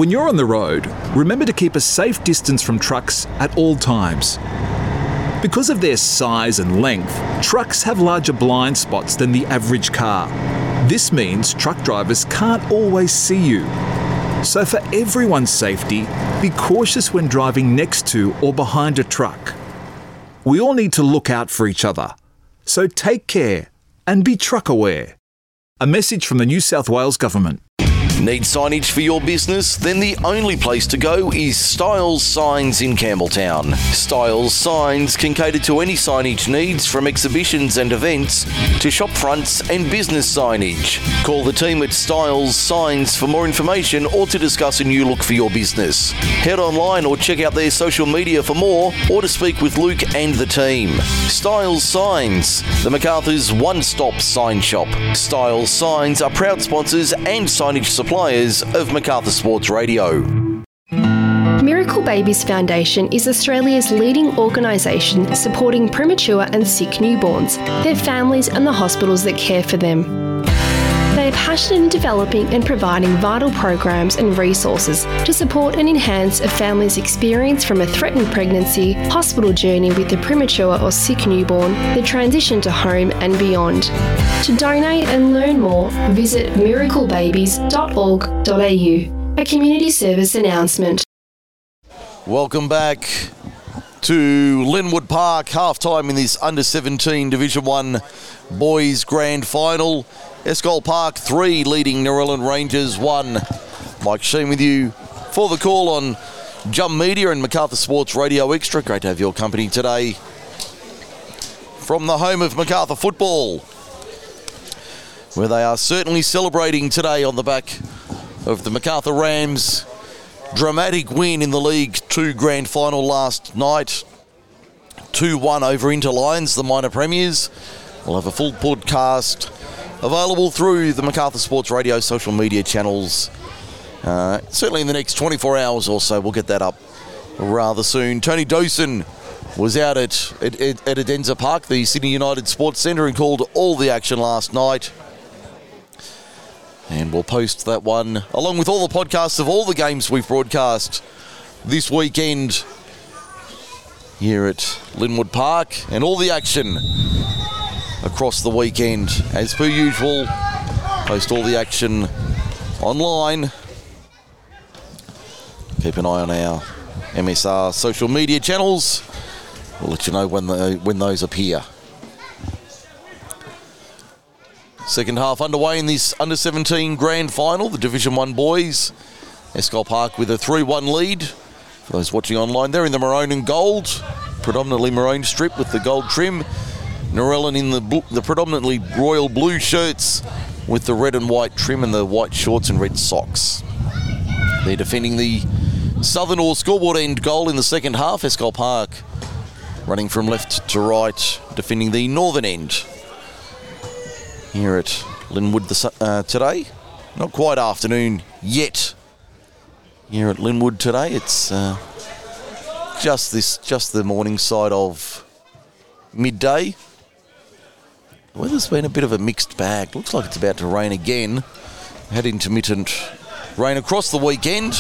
When you're on the road, remember to keep a safe distance from trucks at all times. Because of their size and length, trucks have larger blind spots than the average car. This means truck drivers can't always see you. So, for everyone's safety, be cautious when driving next to or behind a truck. We all need to look out for each other. So, take care and be truck aware. A message from the New South Wales Government. Need signage for your business? Then the only place to go is Styles Signs in Campbelltown. Styles Signs can cater to any signage needs from exhibitions and events to shop fronts and business signage. Call the team at Styles Signs for more information or to discuss a new look for your business. Head online or check out their social media for more or to speak with Luke and the team. Styles Signs, the MacArthur's one stop sign shop. Styles Signs are proud sponsors and signage suppliers of MacArthur Sports Radio. Miracle Babies Foundation is Australia's leading organisation supporting premature and sick newborns, their families, and the hospitals that care for them. They are passionate in developing and providing vital programs and resources to support and enhance a family's experience from a threatened pregnancy, hospital journey with a premature or sick newborn, the transition to home, and beyond. To donate and learn more, visit miraclebabies.org.au. A community service announcement. Welcome back to Lynwood Park, half time in this under 17 Division 1 boys grand final. Eschol Park 3 leading Narellan Rangers 1. Mike Sheen with you for the call on Jump Media and MacArthur Sports Radio Extra. Great to have your company today from the home of MacArthur football, where they are certainly celebrating today on the back of the MacArthur Rams dramatic win in the League 2 grand final last night. 2 1 over Inter Lions, the minor premiers. We'll have a full podcast available through the MacArthur Sports Radio social media channels. Uh, certainly in the next 24 hours or so, we'll get that up rather soon. Tony Dawson was out at, at, at Edensor Park, the Sydney United Sports Centre, and called all the action last night. And we'll post that one along with all the podcasts of all the games we've broadcast this weekend here at Lynwood Park and all the action across the weekend. As per usual, post all the action online. Keep an eye on our MSR social media channels. We'll let you know when the, when those appear. Second half underway in this under 17 grand final, the Division 1 boys. Eschol Park with a 3 1 lead. For those watching online, they're in the maroon and gold, predominantly maroon strip with the gold trim. Narellan in the, bl- the predominantly royal blue shirts with the red and white trim and the white shorts and red socks. They're defending the southern or scoreboard end goal in the second half. Eschol Park running from left to right, defending the northern end here at Lynwood uh, today. Not quite afternoon yet here at Lynwood today. It's uh, just this, just the morning side of midday. The weather's been a bit of a mixed bag. Looks like it's about to rain again. Had intermittent rain across the weekend.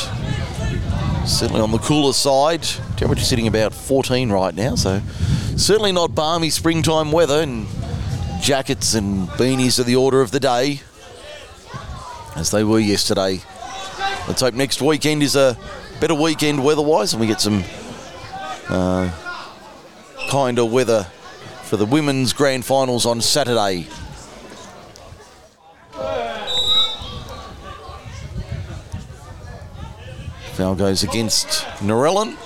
Certainly on the cooler side. Temperature sitting about 14 right now, so certainly not balmy springtime weather. And jackets and beanies are the order of the day, as they were yesterday. Let's hope next weekend is a better weekend weather-wise, and we get some uh, kinder weather for the women's grand finals on Saturday. Foul goes against Narellan.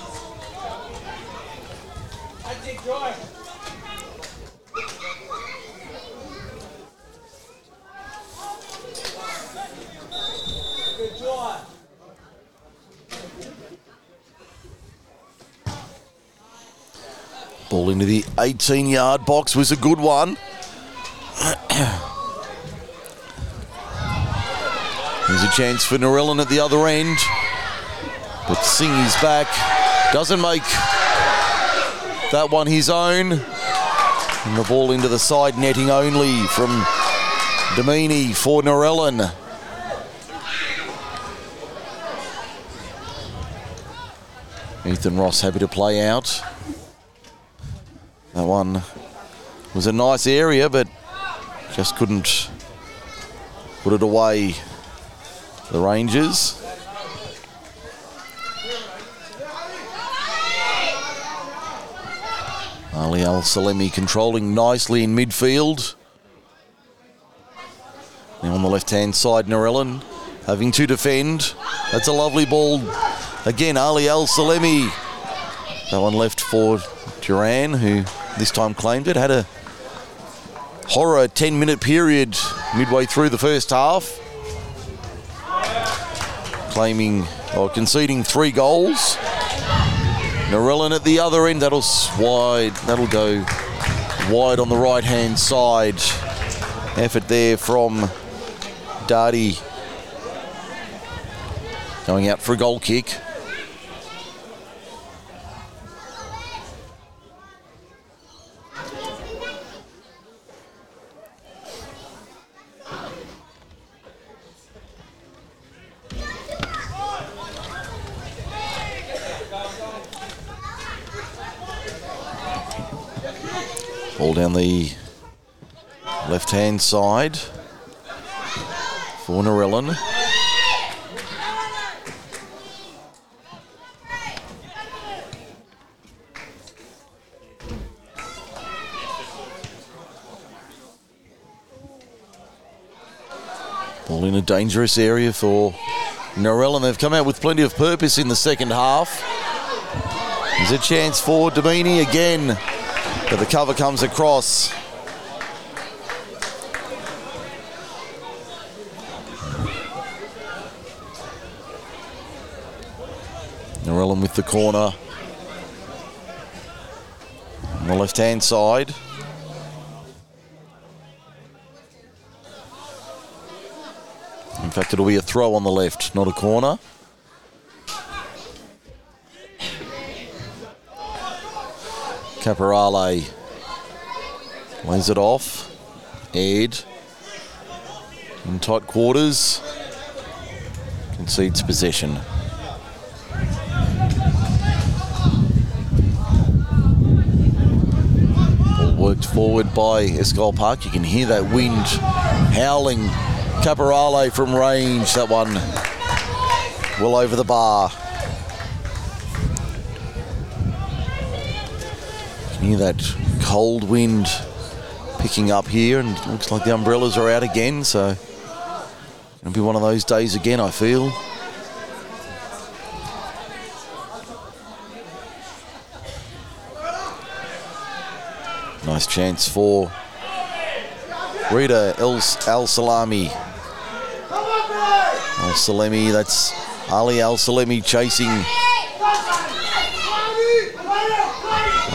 Ball into the 18 yard box was a good one. Here's a chance for Narellan at the other end. But Singh is back. Doesn't make that one his own. And the ball into the side netting only from Domini for Narellan. Ethan Ross happy to play out. That one was a nice area, but just couldn't put it away. The Rangers. Ali Al Salemi controlling nicely in midfield. Now on the left hand side, Narellan having to defend. That's a lovely ball. Again, Ali Al Salemi. That one left for Duran, who this time claimed it. Had a horror 10 minute period midway through the first half. Claiming or conceding three goals. Narellan at the other end, that'll wide, that'll go wide on the right hand side. Effort there from Darty. Going out for a goal kick. Down the left hand side for Narellan. Ball in a dangerous area for Narellan. They've come out with plenty of purpose in the second half. There's a chance for Domini again. But the cover comes across. Narellan with the corner. On the left hand side. In fact, it'll be a throw on the left, not a corner. Caporale lays it off. Ed in tight quarters concedes possession. Ball worked forward by Eschol Park. You can hear that wind howling. Caporale from range. That one well over the bar. Hear that cold wind picking up here, and looks like the umbrellas are out again. So it'll be one of those days again. I feel. Nice chance for Rita El, Al Salami. Al Salemi, that's Ali Al Salemi chasing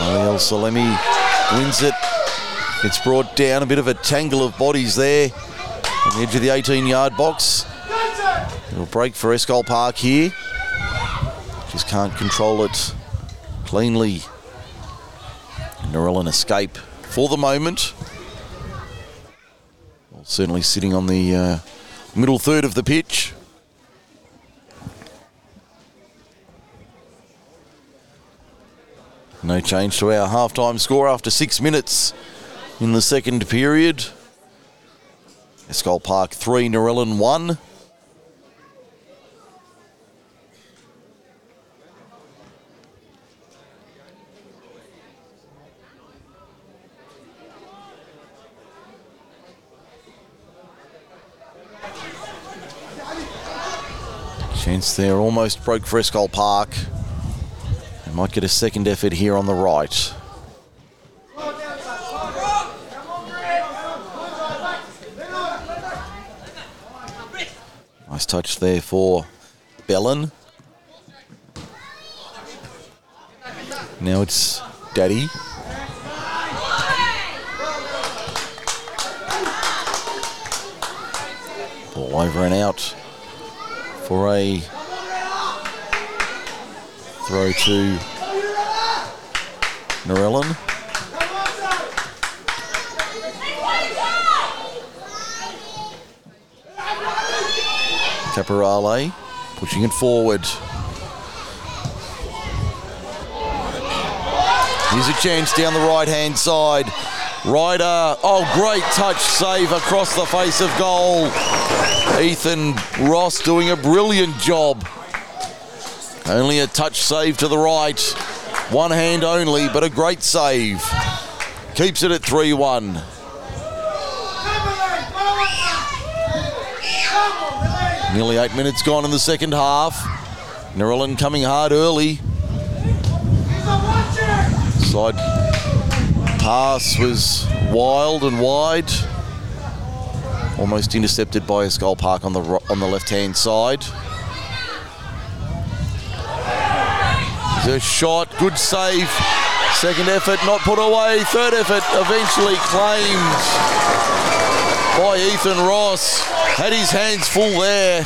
Ali El Salemi wins it. It's brought down, a bit of a tangle of bodies there on the edge of the 18 yard box. It'll break for Eschol Park here. Just can't control it cleanly. Narellan escape for the moment. Well, certainly sitting on the uh, middle third of the pitch. No change to our half-time score after six minutes in the second period. Eschol Park 3, Narellan 1. Chance there almost broke for Eschol Park. They might get a second effort here on the right. Nice touch there for Bellin. Now it's Daddy. Ball over and out for a throw to Narellan. Caporale pushing it forward. Here's a chance down the right hand side. Ryder, oh, great touch save across the face of goal. Ethan Ross doing a brilliant job. Only a touch save to the right. One hand only, but a great save. Keeps it at 3 1. Nearly eight minutes gone in the second half. Narellan coming hard early. Side pass was wild and wide. Almost intercepted by Eschol Park on the on the left-hand side. A shot, good save. Second effort, not put away. Third effort, eventually claimed by Ethan Ross. Had his hands full there.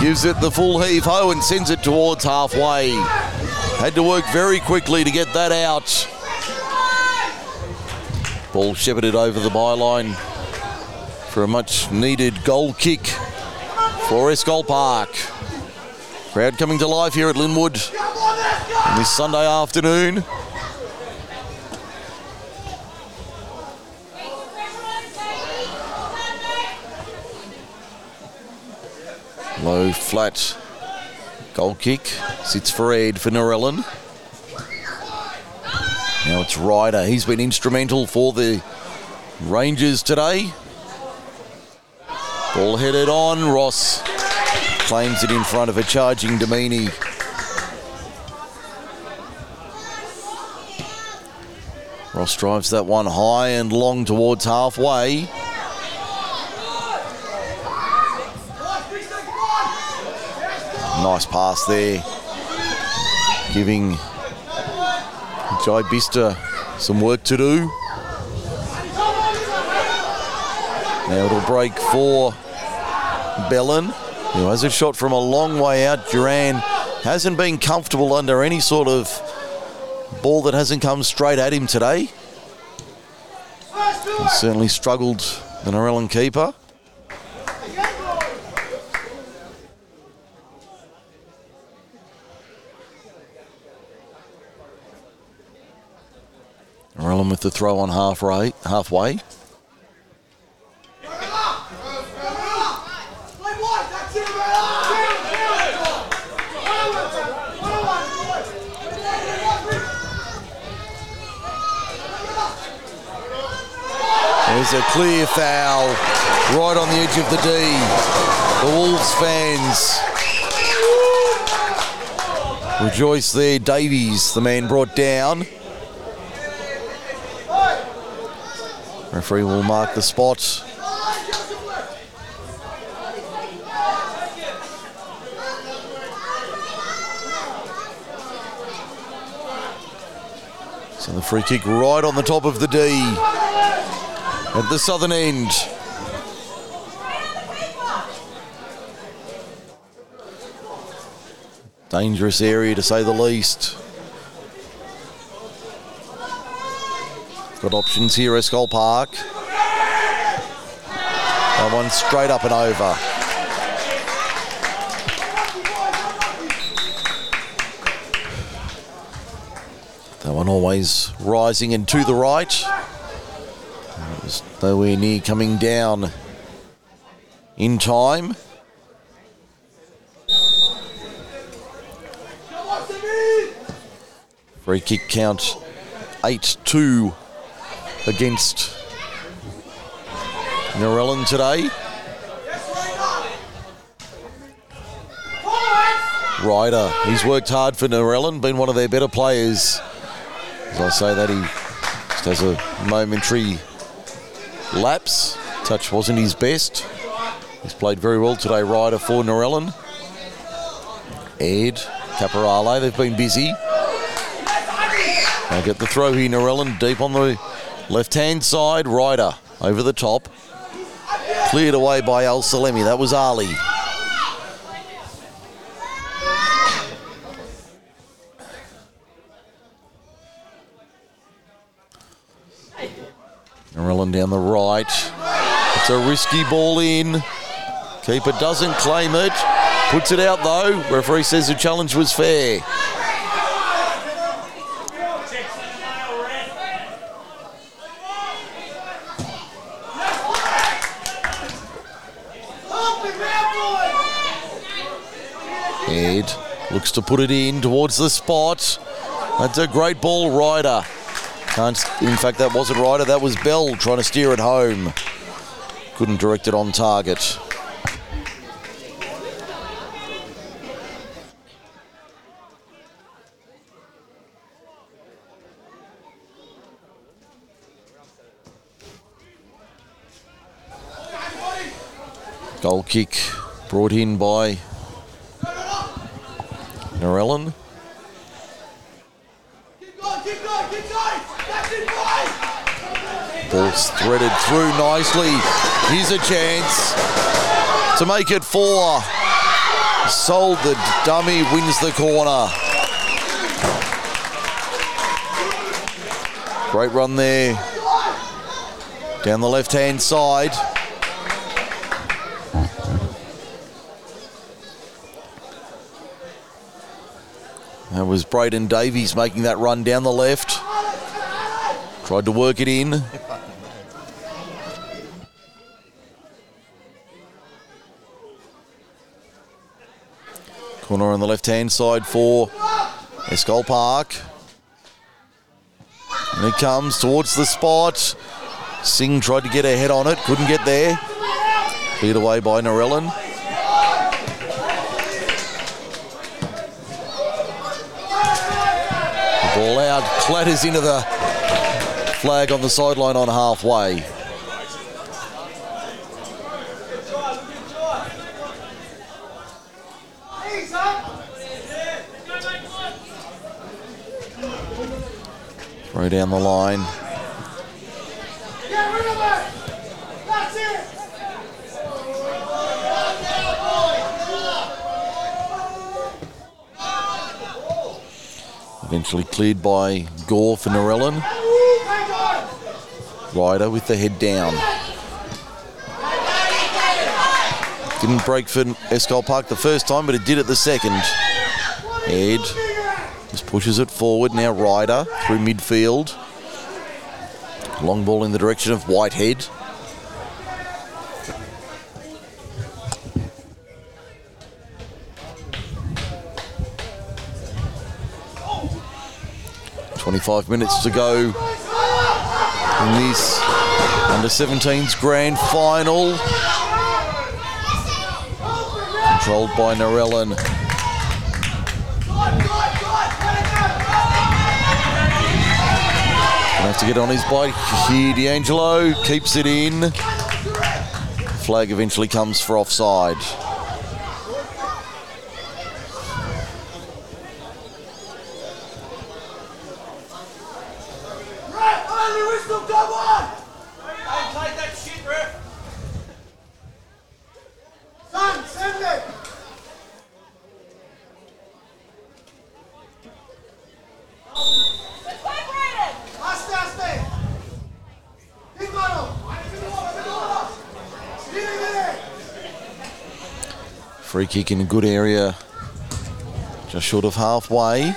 Gives it the full heave ho and sends it towards halfway. Had to work very quickly to get that out. Ball shepherded over the byline for a much needed goal kick for Eschol Park. Crowd coming to life here at Lynwood this Sunday afternoon. Low, flat goal kick. Sits for Ed for Narellan. Now it's Ryder. He's been instrumental for the Rangers today. Ball headed on. Ross claims it in front of a charging Domini. Ross drives that one high and long towards halfway. Nice pass there. Giving Jai Bista some work to do. Now it'll break for Bellin, who has a shot from a long way out. Duran hasn't been comfortable under any sort of ball that hasn't come straight at him today. He certainly struggled, the Narellan keeper. Narellan with the throw on half right, halfway. There's a clear foul right on the edge of the D. The Wolves fans rejoice there. Davies, the man brought down. Referee will mark the spot. So the free kick right on the top of the D at the southern end. Dangerous area to say the least. Got options here, Eschol Park. That one straight up and over. That one always rising and to the right. It was nowhere near coming down in time. Free kick count 8 2 against Narellan today. Ryder, he's worked hard for Narellan, been one of their better players. As I say that, he just has a momentary lapse. Touch wasn't his best. He's played very well today, Ryder for Narellan. Ed, Caporale, they've been busy. Now get the throw here, Narellan, deep on the left-hand side. Ryder over the top. Cleared away by Al Salemi. That was Ali. Narellan down the right. It's a risky ball in. Keeper doesn't claim it. Puts it out though. Referee says the challenge was fair. Ed looks to put it in towards the spot. That's a great ball, Ryder. Can't, in fact, that wasn't Ryder, that was Bell trying to steer it home. Couldn't direct it on target. Goal kick brought in by Narellan. Ball's threaded through nicely. Here's a chance to make it four. Sold the dummy, wins the corner. Great run there. Down the left hand side. That was Braden Davies making that run down the left. Tried to work it in. Corner on the left hand side for Eschol Park. And it comes towards the spot. Singh tried to get a head on it, couldn't get there. Cleared away by Narellan. The ball out, clatters into the flag on the sideline on halfway. Throw down the line. Eventually cleared by Gore for Narellan. Ryder with the head down. Didn't break for Eschol Park the first time, but it did it the second. Ed just pushes it forward. Now Ryder through midfield. Long ball in the direction of Whitehead. Twenty-five minutes to go in this under 17s grand final. Controlled by Narellan. Gonna have to get on his bike here. D'Angelo keeps it in. Flag eventually comes for offside. Kick in a good area, just short of halfway.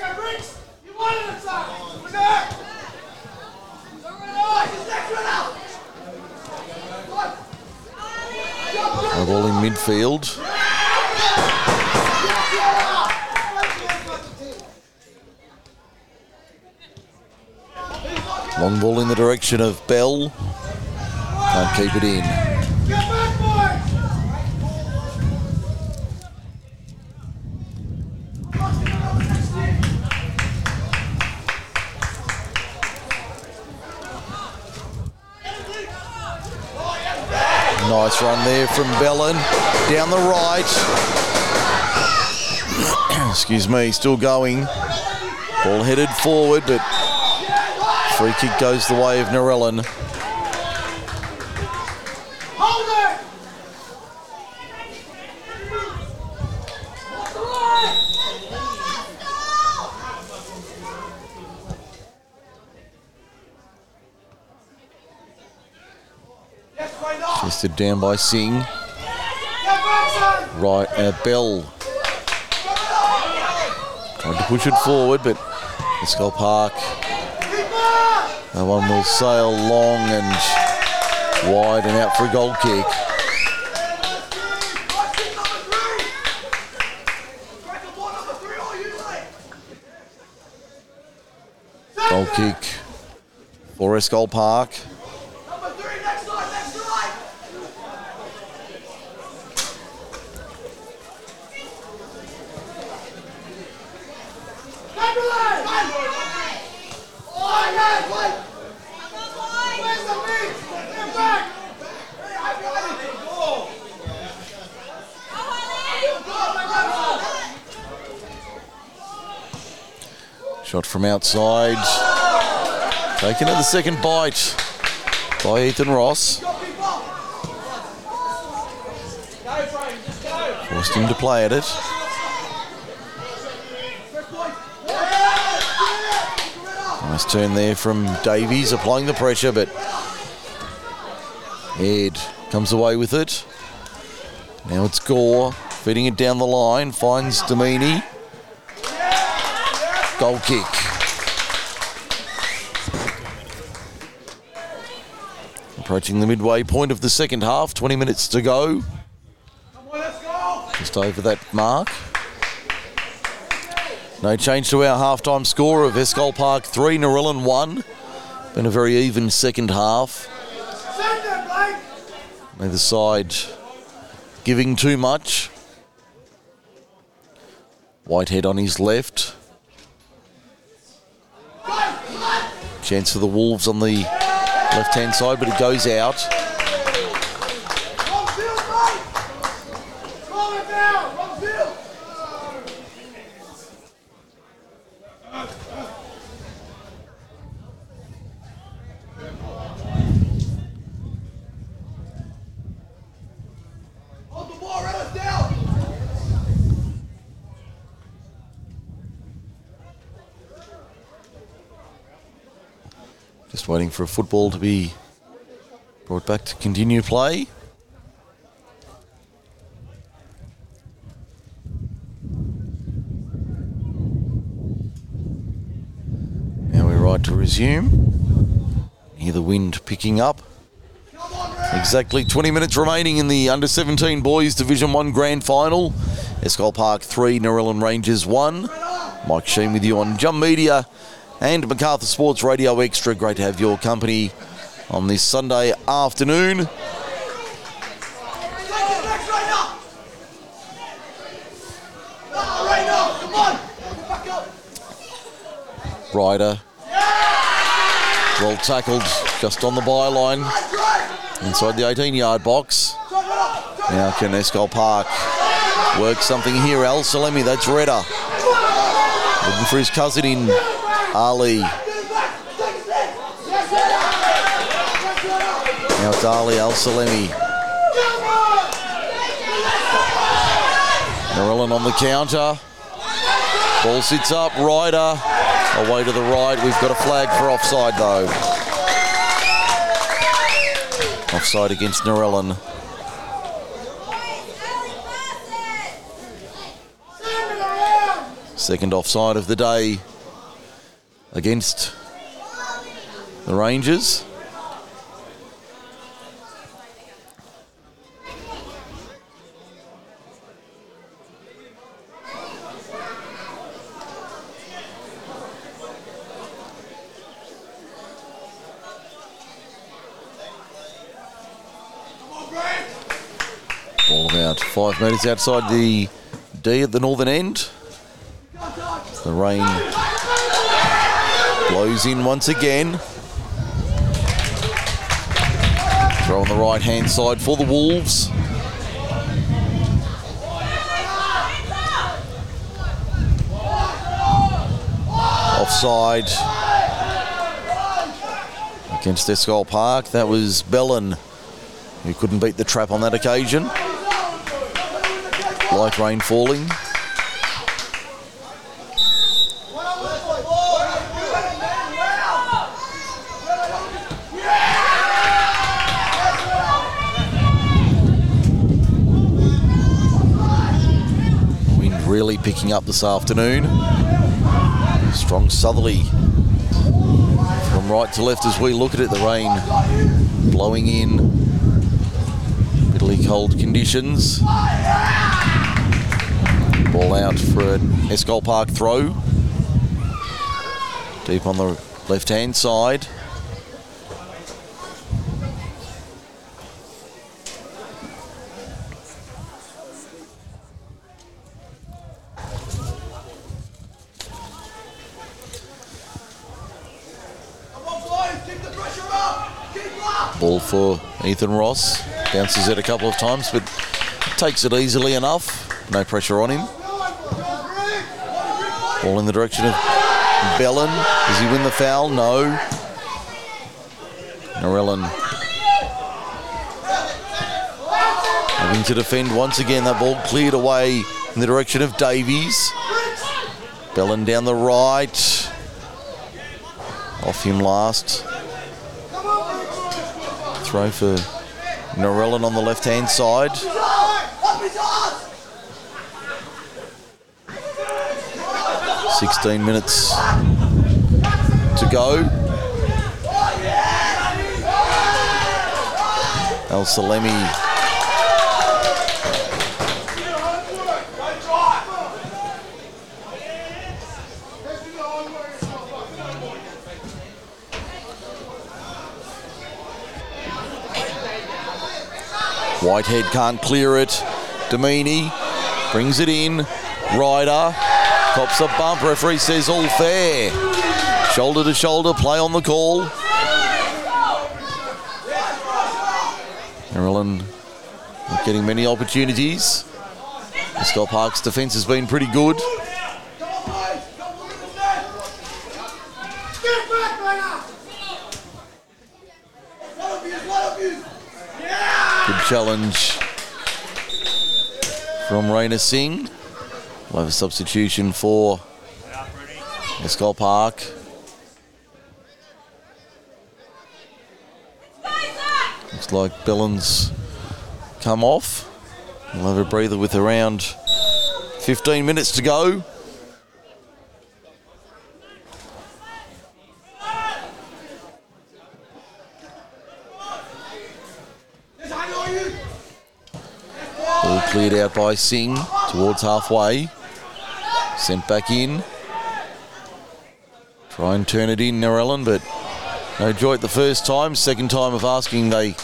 A ball in midfield. Long ball in the direction of Bell. Can't keep it in. Run there from Bellin. Down the right. Excuse me, still going. Ball headed forward, but free kick goes the way of Narellan. Down by Singh. Right, uh, Bell. Tried to push it forward, but Eschol Park. That one will sail long and wide and out for a goal kick. Goal kick for Eschol Park. Shot from outside. Taken at the second bite by Ethan Ross. Forced him to play at it. Nice turn there from Davies, applying the pressure, but Ed comes away with it. Now it's Gore feeding it down the line, finds Domini. Goal kick. Approaching the midway point of the second half, 20 minutes to go. Just over that mark. No change to our half-time score of Eschol Park 3, Narellan 1. Been a very even second half. Neither side giving too much. Whitehead on his left. Chance for the Wolves on the left hand side, but it goes out. Waiting for a football to be brought back to continue play. Now we're right to resume. Hear the wind picking up. Exactly 20 minutes remaining in the under 17 boys Division 1 grand final. Eschol Park 3, Narellan Rangers 1. Mike Sheen with you on Jump Media and MacArthur Sports Radio Extra. Great to have your company on this Sunday afternoon. Ryder. Well tackled just on the byline inside the 18 yard box. Now can Eschol Park work something here? Al Salemi, that's Reda. Looking for his cousin in Ali. Now it's Ali Al Salemi. Narellan on the counter. Ball sits up, Ryder away to the right. We've got a flag for offside though. Offside against Narellan. Second offside of the day against the Rangers. All about five metres outside the D at the northern end. The rain blows in once again. Throw on the right hand side for the Wolves. Offside against Eschol Park. That was Bellin who couldn't beat the trap on that occasion. Light rain falling. Picking up this afternoon. Strong southerly from right to left as we look at it. The rain blowing in. Bitterly cold conditions. Ball out for an Eschol Park throw. Deep on the left hand side. For Ethan Ross. Bounces it a couple of times, but takes it easily enough. No pressure on him. Ball in the direction of Bellin. Does he win the foul? No. Narellan having to defend once again. That ball cleared away in the direction of Davies. Bellin down the right. Off him last. Throw for Narellan on the left hand side. Sixteen minutes to go. Al Salemi Whitehead can't clear it. Domini brings it in. Ryder cops a bump. Referee says all fair. Shoulder to shoulder play on the call. Maryland not getting many opportunities. Scott Park's defence has been pretty good. Challenge from Raina Singh. We'll have a substitution for Eschol Park. Looks like Bellins come off. We'll have a breather with around 15 minutes to go. Cleared out by Singh towards halfway. Sent back in. Try and turn it in, Narellan, but no joy at the first time. Second time of asking, they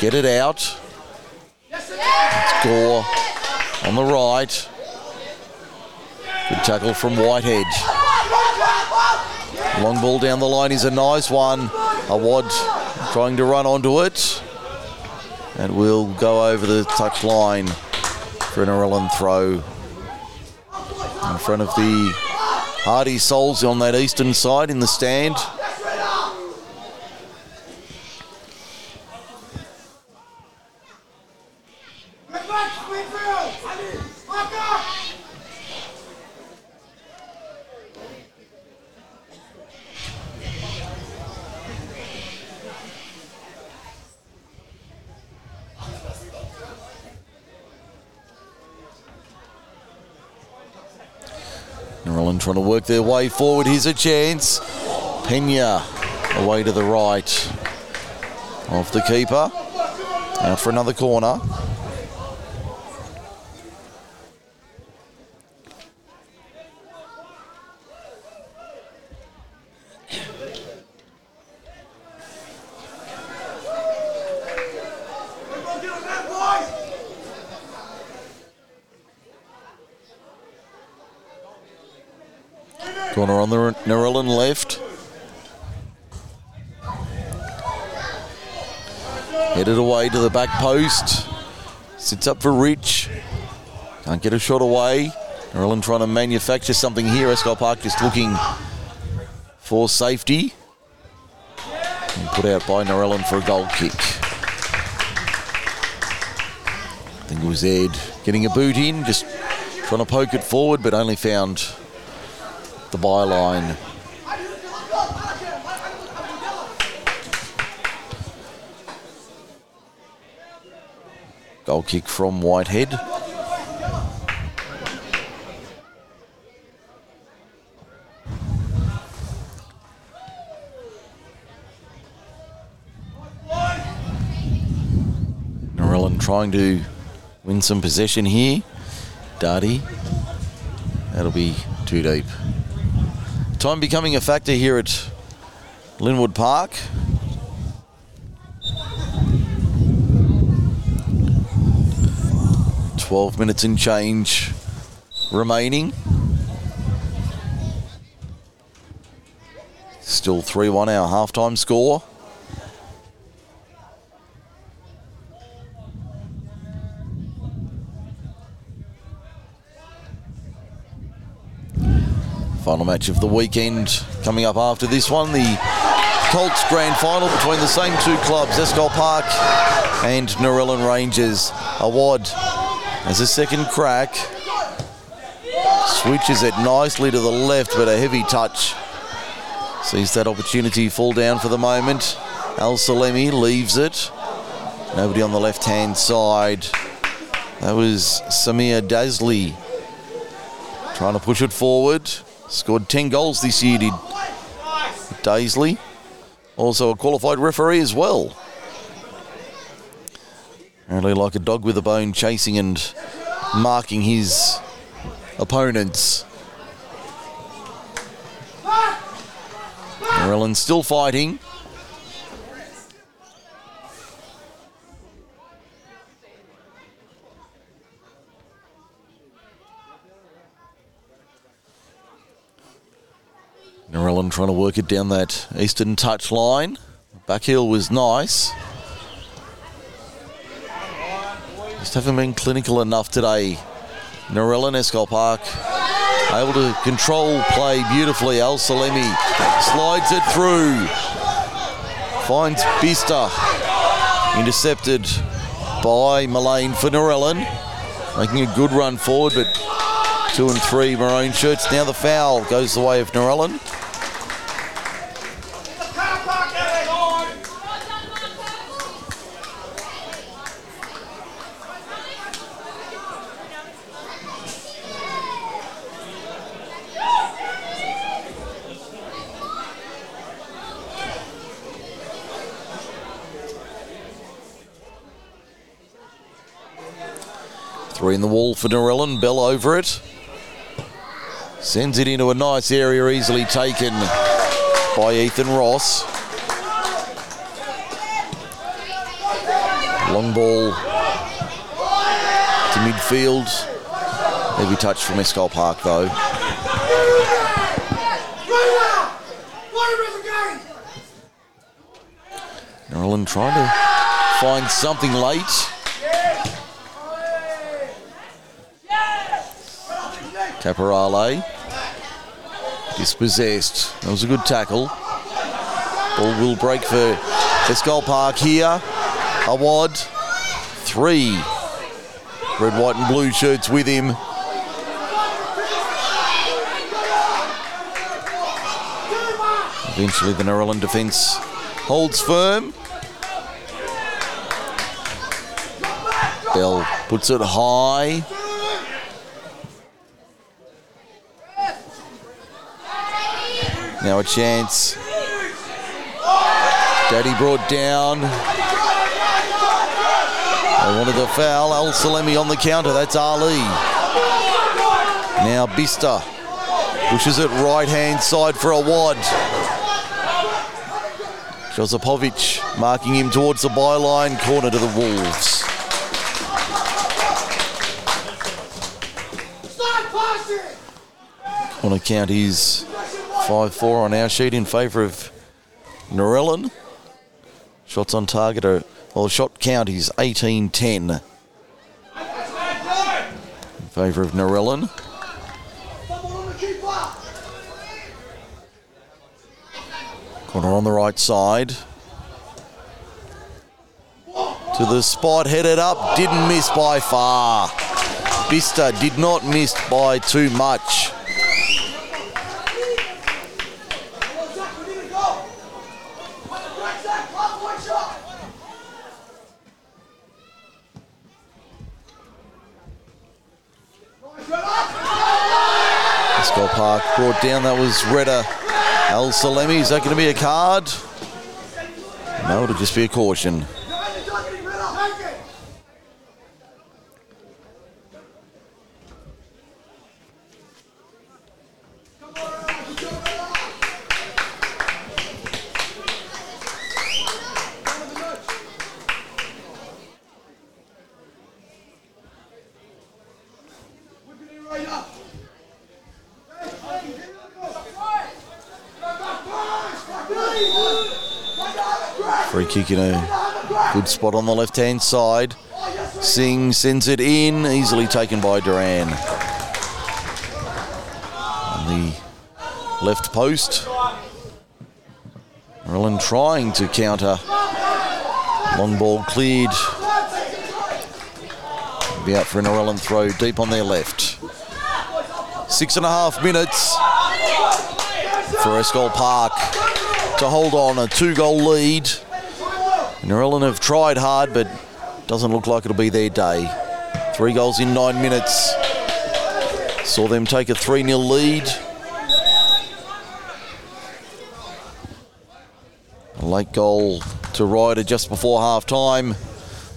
get it out. Score on the right. Good tackle from Whitehead. Long ball down the line is a nice one. Awad trying to run onto it. And will go over the touch line for an Narellan throw. In front of the Hardy Souls on that eastern side in the stand. Narellan trying to work their way forward. Here's a chance. Pena away to the right of the keeper. Now for another corner. Corner on the Narellan left. Headed away to the back post. Sits up for Rich. Can't get a shot away. Narellan trying to manufacture something here. Eschol Park just looking for safety. And put out by Narellan for a goal kick. I think it was Ed getting a boot in, just trying to poke it forward, but only found the byline. Goal kick from Whitehead. Narellan trying to win some possession here. Darty. That'll be too deep. Time becoming a factor here at Lynwood Park. Twelve minutes and change remaining. Still 3 1 our halftime score. Final match of the weekend coming up after this one. The Colts Grand Final between the same two clubs, Eschol Park and Narellan Rangers. Awad has a second crack. Switches it nicely to the left, but a heavy touch. Sees that opportunity fall down for the moment. Al Salemi leaves it. Nobody on the left hand side. That was Samir Dasley trying to push it forward. Scored 10 goals this year, did Daisley. Also a qualified referee as well. Apparently like a dog with a bone chasing and marking his opponents. Maryland still fighting. Narellan trying to work it down that eastern touch line. Back heel was nice. Just haven't been clinical enough today. Narellan Eschol Park able to control play beautifully. Al Salemi slides it through. Finds Bista. Intercepted by Mullane for Narellan. Making a good run forward, but two and three maroon shirts. Now the foul goes the way of Narellan. In the wall for Narellan. Bell over it. Sends it into a nice area, easily taken by Ethan Ross. Long ball to midfield. Heavy touch from Eschol Park though. Narellan trying to find something late. Caporale dispossessed. That was a good tackle. Ball will break for Eschol Park here. Awad, three red, white, and blue shirts with him. Eventually, the Narellan defence holds firm. Bell puts it high. Now a chance. Daddy brought down. They wanted the foul. Al Salemi on the counter. That's Ali. Now Bista pushes it right hand side for Awad. Josipovic marking him towards the byline corner to the Wolves. On Corner count is 5-4 on our sheet in favour of Narellan. Shots on target are, well, shot count is 18-10 in favour of Narellan. Corner on the right side. To the spot, headed up, didn't miss by far. Bista did not miss by too much. Eschol Park brought down, that was Reda Al Salemi. Is that going to be a card? No, it'll just be a caution. Free kick in a good spot on the left hand side. Singh sends it in, easily taken by Duran. On the left post. Merlin trying to counter. Long ball cleared. Be out for an Narellan throw deep on their left. Six and a half minutes for Eschol Park to hold on a two goal lead. Narellan have tried hard, but doesn't look like it'll be their day. Three goals in nine minutes. Saw them take a 3 0 lead. A late goal to Ryder just before half time.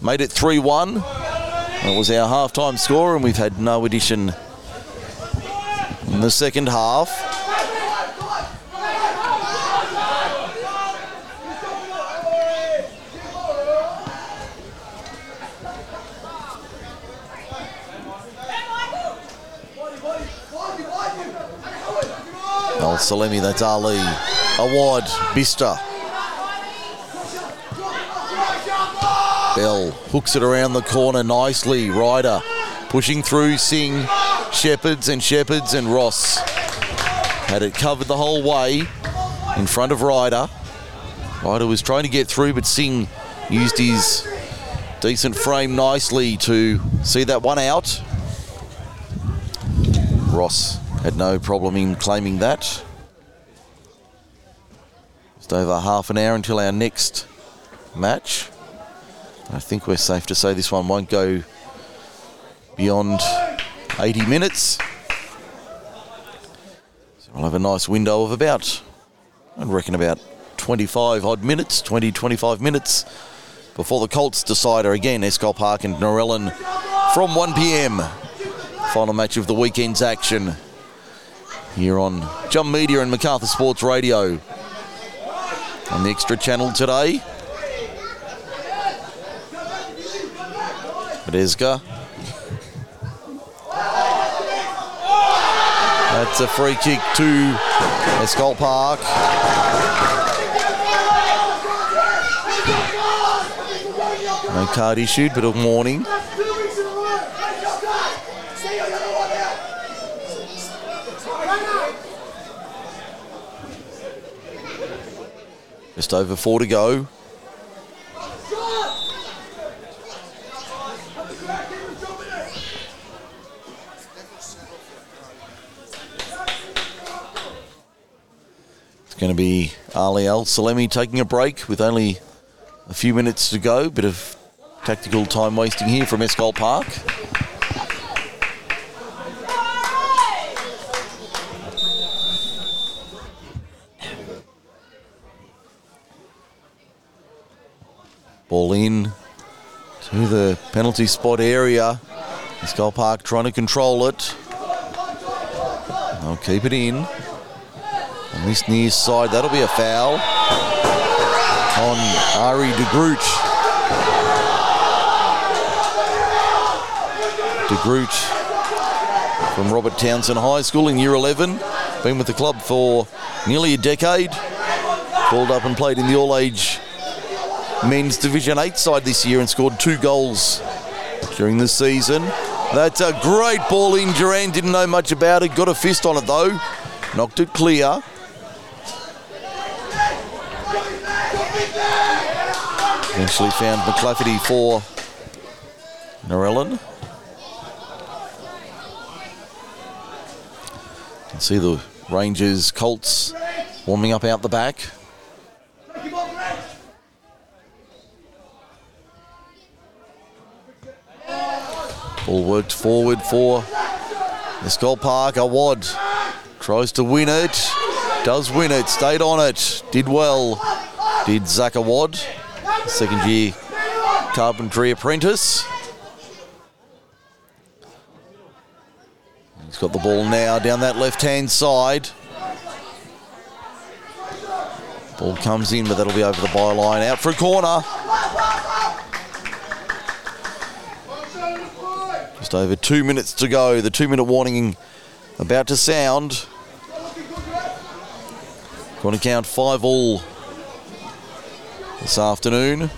Made it 3 1. That was our half time score, and we've had no addition in the second half. Al Salemi, that's Ali. Awad, Bista. Bell hooks it around the corner nicely. Ryder pushing through, Singh, Shepherds and Shepherds and Ross. Had it covered the whole way in front of Ryder. Ryder was trying to get through, but Singh used his decent frame nicely to see that one out. Ross had no problem in claiming that. Just over half an hour until our next match. I think we're safe to say this one won't go beyond 80 minutes. So we'll have a nice window of about, I reckon, about 25 odd minutes, 20, 25 minutes before the Colts decide. decider again, Eschol Park and Narellan from 1 p.m. Final match of the weekend's action here on Jump Media and MacArthur Sports Radio. On the extra channel today. Badesca. That's a free kick to Eschol Park. No card issued, but a warning. Just over four to go. It's going to be Ali Al Salemi taking a break with only a few minutes to go. Bit of tactical time wasting here from Eschol Park. In to the penalty spot area. Eschol Park trying to control it. They'll keep it in. On this near side, that'll be a foul on Ari de Groot. De Groot from Robert Townson High School in Year 11. Been with the club for nearly a decade. Called up and played in the all-age men's Division 8 side this year and scored two goals during the season. That's a great ball in. Duran didn't know much about it. Got a fist on it though. Knocked it clear. Eventually found McClafferty for Narellan. Can see the Rangers Colts warming up out the back. Ball worked forward for Eschol Park. Awad tries to win it. Does win it. Stayed on it. Did well. Did Zach Awad. Second year carpentry apprentice. He's got the ball now down that left hand side. Ball comes in, but that'll be over the byline. Out for a corner. Just over two minutes to go. The two minute warning about to sound. Going to count five all this afternoon.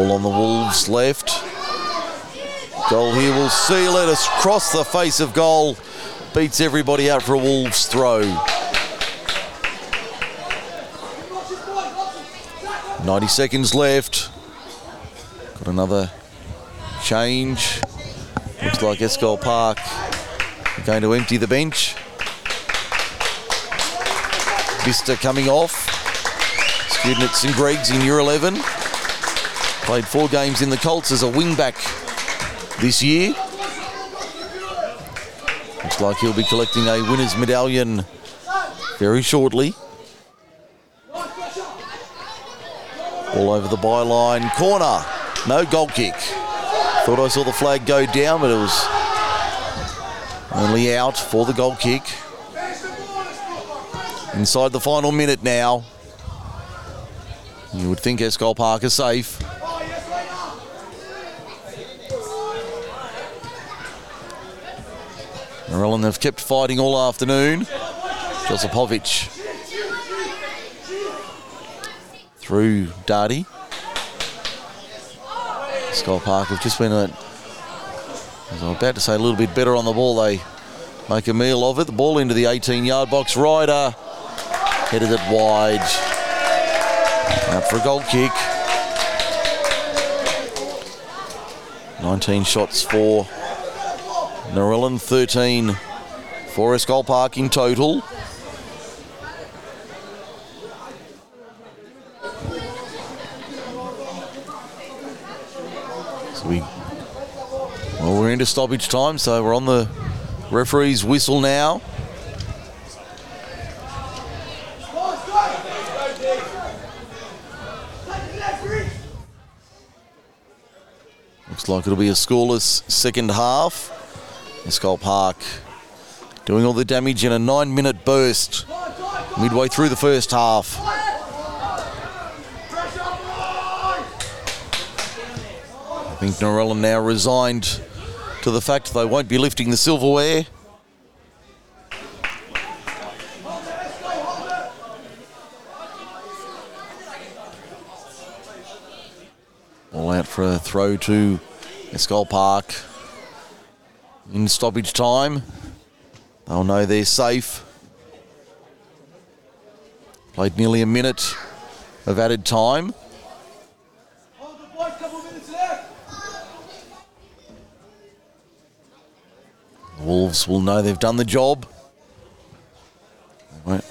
Ball on the Wolves left. Goal here will seal it across the face of goal. Beats everybody out for a Wolves throw. 90 seconds left. Got another change. Looks like Eschol Park going to empty the bench. Bista coming off. Student at St Greg's in year 11. Played four games in the Colts as a wingback this year. Looks like he'll be collecting a winner's medallion very shortly. All over the byline. Corner. No goal kick. Thought I saw the flag go down, but it was only out for the goal kick. Inside the final minute now. You would think Eschol Park is safe. Narellan have kept fighting all afternoon. Josipovic through Darty. Eschol Park have just been a, as I'm about to say, a little bit better on the ball. They make a meal of it. The ball into the 18 yard box. Ryder headed it wide. Out for a goal kick. 19 shots for Narellan, 13 for Eschol Park in total. So we, well, we're into stoppage time, so we're on the referee's whistle now. Looks like it'll be a scoreless second half. Eschol Park doing all the damage in a nine minute burst midway through the first half. I think Narellan now resigned to the fact they won't be lifting the silverware. All out for a throw to Eschol Park. In stoppage time, they'll know they're safe. Played nearly a minute of added time. Wolves will know they've done the job. Won't,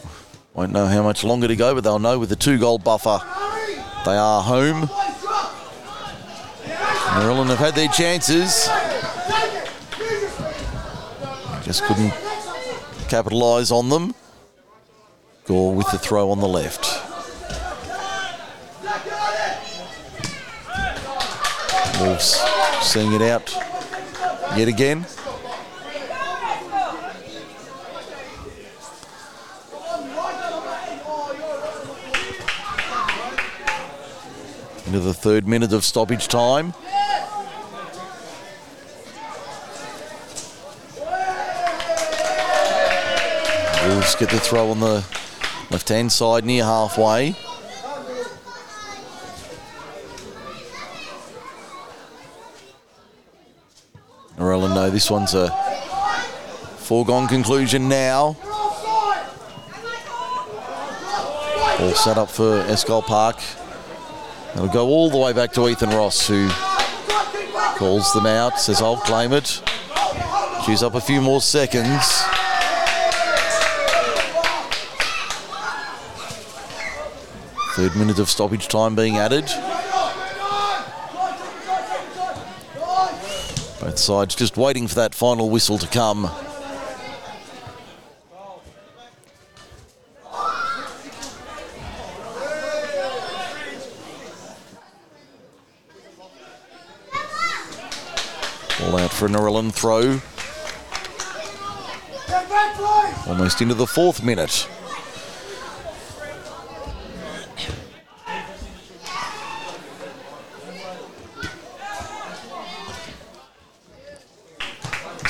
won't know how much longer to go, but they'll know with the two goal buffer they are home. Narellan have had their chances. Just couldn't capitalise on them. Gore with the throw on the left. Wolves seeing it out yet again. Into the third minute of stoppage time. Wolves get the throw on the left hand side near halfway. Narellan know this one's a foregone conclusion now. All set up for Eschol Park. It'll go all the way back to Ethan Ross, who calls them out, says, I'll claim it. Choose up a few more seconds. Third minute of stoppage time being added. Both sides just waiting for that final whistle to come. All out for a Narellan throw. Almost into the fourth minute.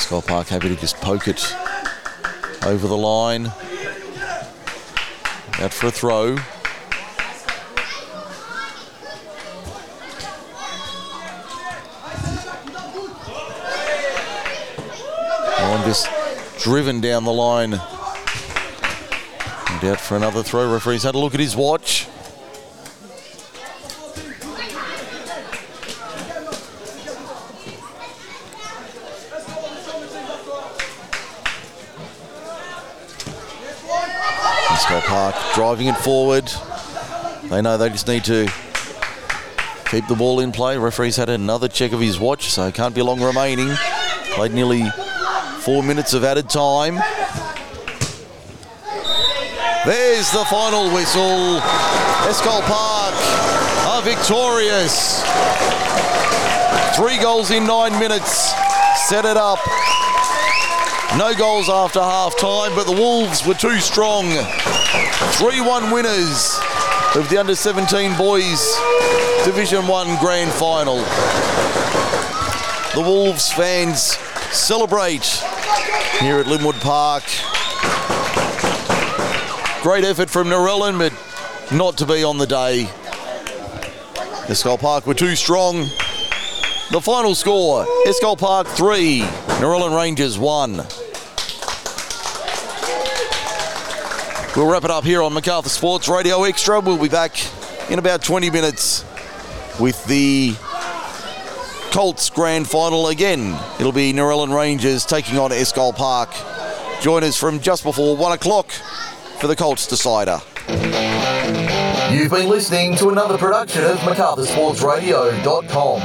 Park happy to just poke it over the line. Out for a throw. One just driven down the line. And out for another throw. Referee's had a look at his watch. Eschol Park driving it forward. They know they just need to keep the ball in play. Referee's had another check of his watch, so it can't be long remaining. Played nearly four minutes of added time. There's the final whistle. Eschol Park are victorious. Three goals in nine minutes. Set it up. No goals after half time, but the Wolves were too strong. 3 1 winners of the under 17 boys Division 1 grand final. The Wolves fans celebrate here at Lynwood Park. Great effort from Narellan, but not to be on the day. Eschol Park were too strong. The final score Eschol Park 3, Narellan Rangers 1. We'll wrap it up here on Macarthur Sports Radio Extra. We'll be back in about 20 minutes with the Colts Grand Final again. It'll be Narellan Rangers taking on Eschol Park. Join us from just before 1 o'clock for the Colts Decider. You've been listening to another production of MacArthurSportsRadio.com.